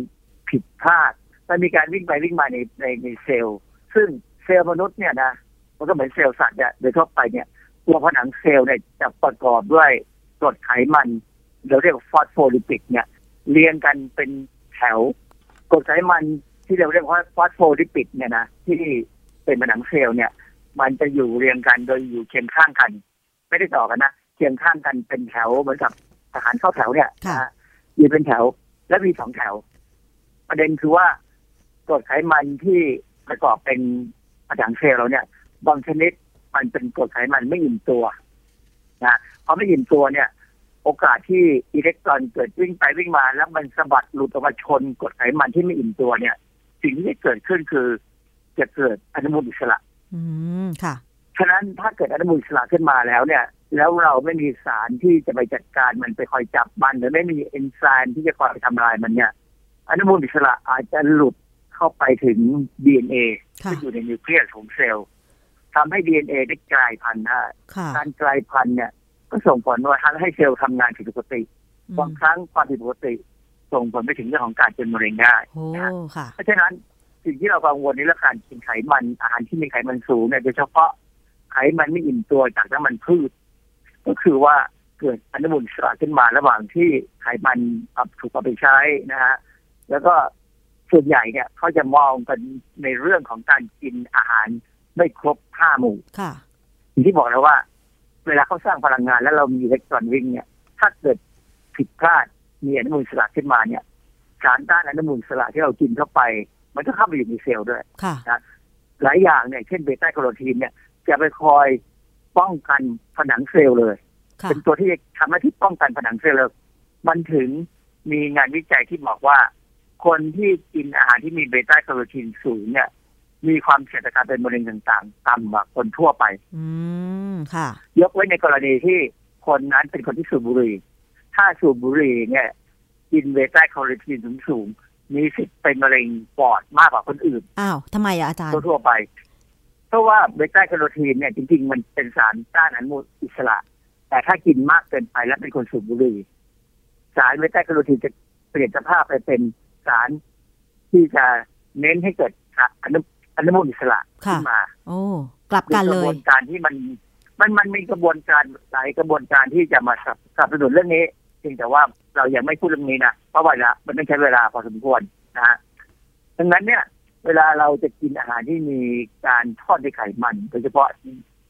ผิดพลาดมันมีการวิ่งไปวิ่งมาในในในเซลล์ ซึ่งเซลล์มนุษย์เนี่ยนะมันก็เหมือนเซลล์สัตว์เนี่ยโดยทั่วไปเนี่ย ตัวผนังเซลล์เนี่ยจะประกอบด้วยกรดไขมัน เราเรียกว่าฟอสโฟลิปิดเนี่ย เรียงกันเป็นแถวกรดไขมันที่เราเรียกว่าฟอสโฟลิปิดเนี่ยนะที่เป็นผนังเซลล์เนี่ย มันจะอยู่เรียงกันโดยอยู่เคียงข้างกัน ไม่ได้ต่อกันนะเคียงข้างกันเป็นแถวเหมือนกับทหารเข้าแถวเนี่ยนะฮะอยู่เป็นแถวและมีสองแถว ประเด็นคือว่ากรดไขมันที่ประกอบเป็นผนังเซลล์เราเนี่ย บางชนิด มันเป็นกรดไขมันไม่อิ่มตัวนะพอไม่อิ่มตัวเนี่ย โอกาสที่อิเล็กตรอนเกิดวิ่งไปวิ่งมา แล้วมันสะบัดหลุดออกมาชนกรดไขมันที่ไม่อิ่มตัวเนี่ย สิ่งที่จะเกิดขึ้นคือ จะเกิดอนุมูลอิสระ อืมค่ะฉะนั้นถ้าเกิดอนุมูลอิสระขึ้นมาแล้วเนี่ย แล้วเราไม่มีสารที่จะไปจัดการมันไปคอยจับมัน หรือไม่มีเอนไซม์ที่จะคอยไปทำลายมันเนี่ย อนุมูลอิสระอาจจะหลุดเข้าไปถึง DNA ค่ะที่อยู่ในนิวเคลียสของเซลล์ ทำให้ DNA ได้กลายพันธุ์ได้ค่ะการกลายพันธุ์เนี่ยก็ส่งผลว่าทำให้เซลล์ทำงานผิดปกติบางครั้งความผิดปกติ ส่งผลไปถึงเรื่องของการเป็นมะเร็งได้โอ้ค่ะเพราะฉะนั้นสิ่งที่เรากังวลในเรื่องการกินไขมันอาหารที่มีไขมันสูงเนี่ยโดยเฉพาะไขมันไม่อิ่มตัวจากน้ำมันพืช ก็คือว่าเกิดอนุมูลอิสระขึ้นมาระหว่างที่ไขมันเอาถูกเอาไปใช้นะฮะแล้วก็ส่วนใหญ่เนี่ยเขาจะมองกันในเรื่องของการกินอาหาร ไม่ครบห้าหมู่ค่ะอย่างที่บอกแล้วว่า เวลาเขาสร้างพลังงานแล้วเรามีอิเล็กตรอนวิ่งเนี่ย ถ้าเกิดผิดพลาดมีอนุมูลอิสระขึ้นมาเนี่ยสารต้านอนุมูลอิสระที่เรากินเข้าไป มันก็เข้าไปอยู่ในเซลล์ด้วยค่ะนะหลายอย่างเนี่ยเช่นเบต้าแคโรทีนเนี่ย จะไปคอยป้องกันผนังเซลล์เลยค่ะเป็นตัวที่ทำหน้าที่ป้องกันผนังเซลล์เลยมันถึงมีงานวิจัยที่บอกว่า คนที่กินอาหารที่มีเบต้าแคโรทีนสูงเนี่ย มีความเสี่ยงต่อการเป็นมะเร็งต่างๆต่ำกว่าคนทั่วไป อืมค่ะ ยกไว้ในกรณีที่คนนั้นเป็นคนที่สูบบุหรี่ ถ้าสูบบุหรี่เนี่ยกินเบต้าแคโรทีนสูงๆมีสิทธิ์เป็นมะเร็งปอดมากกว่าคนอื่น อ้าวทำไมอะอาจารย์ ทั่วๆไป เพราะว่าเบต้าแคโรทีนเนี่ยจริง ๆ มันเป็นสารต้านอนุมูลอิสระ แต่ถ้ากินมากเกินไปแล้วเป็นคนสูบบุหรี่ สารเบต้าแคโรทีนจะเปลี่ยนสภาพไปเป็นสารที่จะเน้นให้เกิดอนุ อนุมูลอิสระค่ะขึ้นมา โอ้กลับกันเลมีกระบยวนการที่มันมันมันมีกระบวนการหลายกระบวนการที่จะมาสนับสนับสนุนเรื่องนี้เพียงแต่ว่าเรายังไม่พูดเรื่องนี้นะเพราะว่าละมันต้องใช้เวลาพอสมควรนะฮะดังนั้นเนี่ย เวลาเราจะกินอาหารที่มีการทอดด้วยไขมันโดยเฉพาะ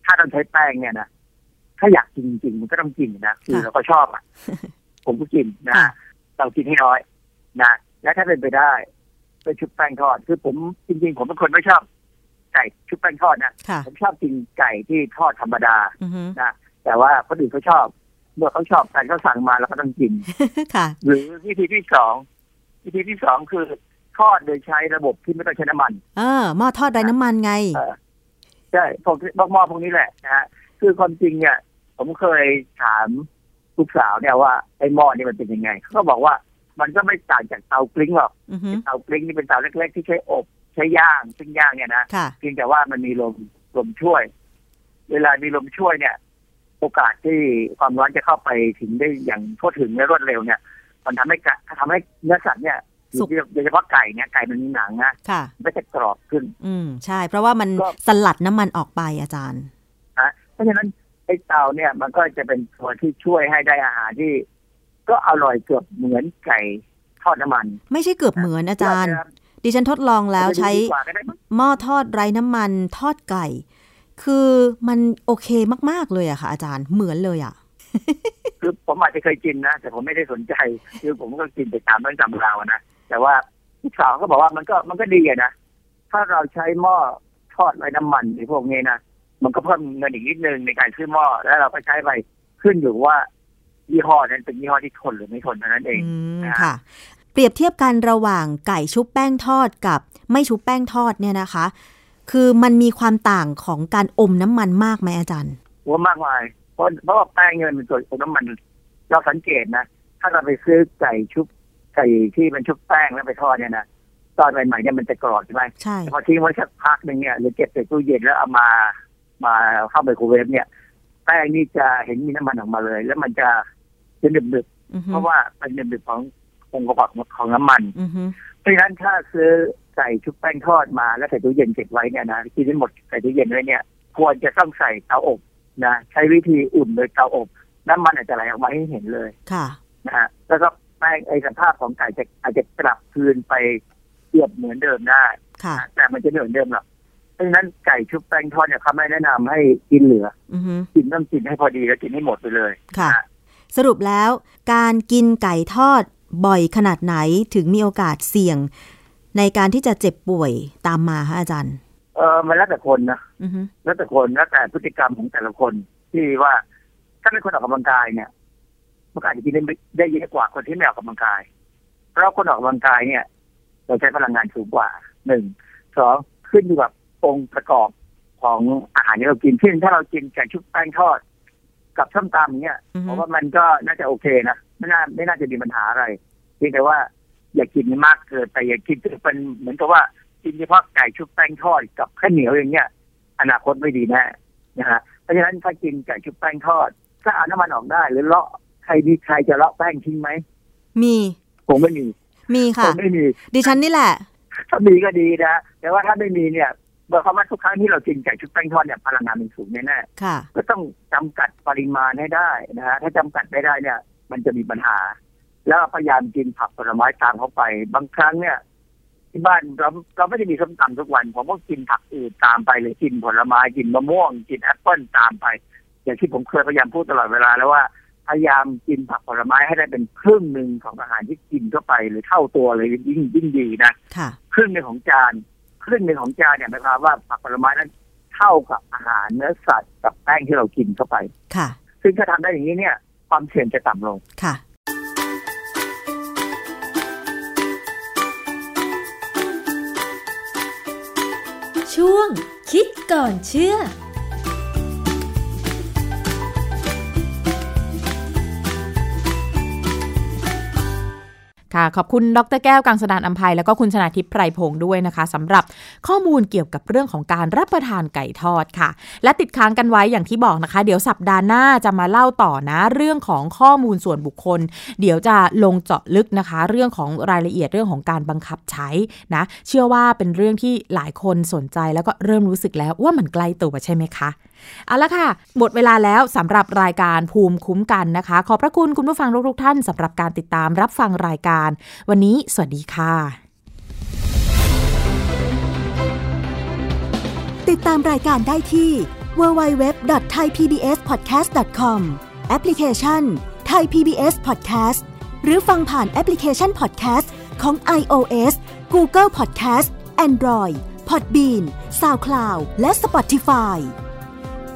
ถ้าเราใช้แป้งเนี่ยนะถ้าอยากกินจริงๆมันก็ต้องกินนะคือเราก็ชอบอะ ผมก็กินนะเรากินให้น้อยนะและถ้าเป็นไปได้ ไปชุบแป้งทอด คือผมจริง ๆ ผมเป็นคนไม่ชอบไก่ชุบแป้งทอดนะค่ะผมชอบกินไก่ที่ทอดธรรมดาอือฮึนะแต่ว่าคนอื่นเขาชอบ เมื่อเขาชอบกันเขาสั่งมาแล้วก็ต้องกินค่ะ หรือวิธีที่สองวิธีที่สองคือทอดโดยใช้ระบบที่ไม่ต้องใช้น้ำมันเออหม้อทอดไร้น้ำมันไงเออใช่พวกหม้อพวกนี้แหละนะฮะคือความจริงเนี่ย ผมเคยถามลูกสาวเนี่ยว่าไอ้หม้อนี่มันเป็นยังไงเขาก็บอกว่า มันก็ไม่ต่างจากเตากลิ้งหรอกอือฮึเตากลิ้งนี่เป็นเตาเล็กๆที่ใช้อบใช้ย่างซึ่งย่างเนี่ยนะค่ะเพียงแต่ว่ามันมีลมลมช่วย เวลามีลมช่วยเนี่ย โอกาสที่ความร้อนจะเข้าไปถึงได้อย่างทั่วถึงและรวดเร็วเนี่ย มันทำให้กะทำให้เนื้อสัตว์เนี่ยสุกโดยเฉพาะไก่เนี่ยไก่มันมีหนังนะค่ะมันก็จะกรอบขึ้น อืมใช่ เพราะว่ามันก็สลัดน้ำมันออกไปอาจารย์นะเพราะฉะนั้นไอ้เตาเนี่ยมันก็จะเป็นตัวที่ช่วยให้ได้อาหารที่ ก็อร่อยเกือบเหมือนไก่ทอดน้ำมัน ไม่ใช่เกือบเหมือนอาจารย์เดี๋ยวนะครับดิฉันทดลองแล้วใช้ดีกว่าก็ได้มั้งหม้อทอดไร้น้ำมันทอดไก่ คือมันโอเคมาก ๆ เลยอะค่ะ อาจารย์เหมือนเลยอะคือผมอาจจะเคยกินนะ แต่ผมไม่ได้สนใจ คือผมก็กินไปตามเรื่องตำราวอะนะแต่ว่าลูกสาวก็บอกว่ามันก็มันก็ดีอะนะถ้าเราใช้หม้อทอดไร้น้ำมันในพวกนี้นะมันก็เพิ่มเงินอีกนิดนึงในการซื้อหม้อแล้วเราก็ใช้ไปขึ้นอยู่ว่า ยี่ห้อนั้นเป็นยี่ห้อที่ทนหรือไม่ทนเท่านั้นเองอืมนะฮะค่ะ เปรียบเทียบกันระหว่างไก่ชุบแป้งทอดกับไม่ชุบแป้งทอดเนี่ยนะคะ คือมันมีความต่างของการอมน้ำมันมากไหมอาจารย์ว่ามากมายเพราะเพราะว่าแป้งเงินเป็นส่วนของน้ำมัน เราสังเกตนะ ถ้าเราไปซื้อไก่ชุบไก่ที่มันชุบแป้งแล้วไปทอดเนี่ยนะตอนใหม่ๆเนี่ยมันจะกรอบใช่ไหมใช่แต่พอทิ้งไว้สักพักหนึ่งเนี่ยหรือเก็บใส่ตู้เย็นแล้วเอามามาเข้าไมโครเวฟเนี่ย แป้งนี่จะเห็นมีน้ำมันออกมาเลย แล้วมันจะ จะหนึบอือๆฮึเพราะว่าเป็นหนึบๆขององค์ประกอบของน้ำมันอือฮึเพราะฉะนั้นถ้าซื้อไก่ชุบแป้งทอดมาแล้วใส่ตู้เย็นเก็บไว้เนี่ยนะกินได้หมดใส่ตู้เย็นไว้เนี่ย ควรจะต้องใส่เตาอบนะใช้วิธีอุ่นโดยเตาอบน้ำมันอาจจะไหลออกมาให้เห็นเลยค่ะนะฮะแล้วก็แป้งไอ้สภาพของไก่จะอาจจะกลับคืนไปเกือบเหมือนเดิมได้ค่ะแต่มันจะไม่เหมือนเดิมหรอกเพราะฉะนั้นไก่ชุบแป้งทอดเนี่ยเขาไม่แนะนำให้กินเหลืออือฮึกินต้องกินให้พอดีแล้วกินให้หมดไปเลยค่ะ สรุปแล้วการกินไก่ทอดบ่อยขนาดไหนถึงมีโอกาสเสี่ยง ในการที่จะเจ็บป่วยตามมาคะอาจารย์ เออมันแล้วแต่คนนะอือฮึแล้วแต่คนแล้วแต่พฤติกรรมของแต่ละคน ที่ว่าถ้าเป็นคนออกกำลังกายเนี่ยมันก็อาจจะกินได้ไม่ได้เยอะกว่าคนที่ไม่ออกกำลังกาย เพราะคนออกกำลังกายเนี่ย เราใช้พลังงานสูงกว่าหนึ่งสองขึ้นอยู่กับองค์ประกอบของอาหารที่เรากินเช่นถ้าเรากินไก่ชุบแป้งทอด กับส้มตำเนี่ยอือฮึผมว่ามันก็น่าจะโอเคนะไม่น่าไม่น่าจะมีปัญหาอะไรเพียงแต่ว่าอย่ากินมากเกินไปอย่ากินจนเป็นเหมือนกับว่ากินเฉพาะไก่ชุบแป้งทอดกับข้าวเหนียวอย่างเงี้ยอนาคตไม่ดีแน่นะฮะเพราะฉะนั้นถ้ากินไก่ชุบแป้งทอดถ้าเอาน้ำมันออกได้ หรือเลาะใครมีใครจะเลาะแป้งทิ้งไหมมีคงไม่มี มีคค่ะงไม่มี ดิฉันนี่แหละ ถ้ามีก็ดีนะแต่ว่าถ้าไม่มีเนี่ย เมื่อความว่าทุกครั้งที่เรากินไก่ชุบแป้งทอดเนี่ยพลังงานมันสูงแน่ค่ะๆก็ต้องจำกัดปริมาณให้ได้นะฮะถ้าจำกัดไม่ได้เนี่ย มันจะมีปัญหา แล้วพยายามกินผักผลไม้ตามเข้าไป บางครั้งเนี่ย ที่บ้านเราเราไม่ได้มีส้มตำทุกวันผมก็กินผักอื่นตามไปเลยกินผลไม้กินมะม่วง กินแอปเปิ้ลตามไป อย่างที่ผมเคยพยายามพูดตลอดเวลาแล้วว่าพยายามกินผักผลไม้ให้ได้เป็นครึ่งหนึ่งของอาหารที่กินเข้าไปหรือเท่าตัวเลยยิ่งยิ่งดีนะค่ะครึ่งหนึ่งของจานค รึ่งหนึ่งของจานเนี่ยหมายความว่าผักผลไม้นั้นเท่ากับอาหารเนื้อสัตว์กับแป้งที่เรากินเข้าไป ค่ะ ซึ่งถ้าทำได้อย่างนี้เนี่ย ความเสี่ยงจะต่ำลง ค่ะ ช่วงคิดก่อนเชื่อ ค่ะ ขอบคุณดรแก้วกังสดานอัมภัยแล้วก็คุณชนาทิพย์ไพรพงศ์ด้วยนะคะสำหรับข้อมูลเกี่ยวกับเรื่องของการรับประทานไก่ทอดค่ะ และติดค้างกันไว้อย่างที่บอกนะคะ เดี๋ยวสัปดาห์หน้าจะมาเล่าต่อนะ เรื่องของข้อมูลส่วนบุคคล เดี๋ยวจะลงเจาะลึกนะคะ เรื่องของรายละเอียดเรื่องของการบังคับใช้นะ เชื่อว่าเป็นเรื่องที่หลายคนสนใจแล้วก็เริ่มรู้สึกแล้วว่ามันใกล้ตัวใช่ไหมคะ เอาละค่ะ หมดเวลาแล้วสำหรับรายการภูมิคุ้มกันนะคะ ขอบพระคุณคุณผู้ฟังทุกๆท่านสำหรับการติดตามรับฟังรายการ วันนี้สวัสดีค่ะ ติดตามรายการได้ที่ www.thaipbspodcast.com แอปพลิเคชัน Thai PBS Podcast หรือฟังผ่านแอปพลิเคชัน Podcast ของ iOS Google Podcast Android Podbean SoundCloud และ Spotify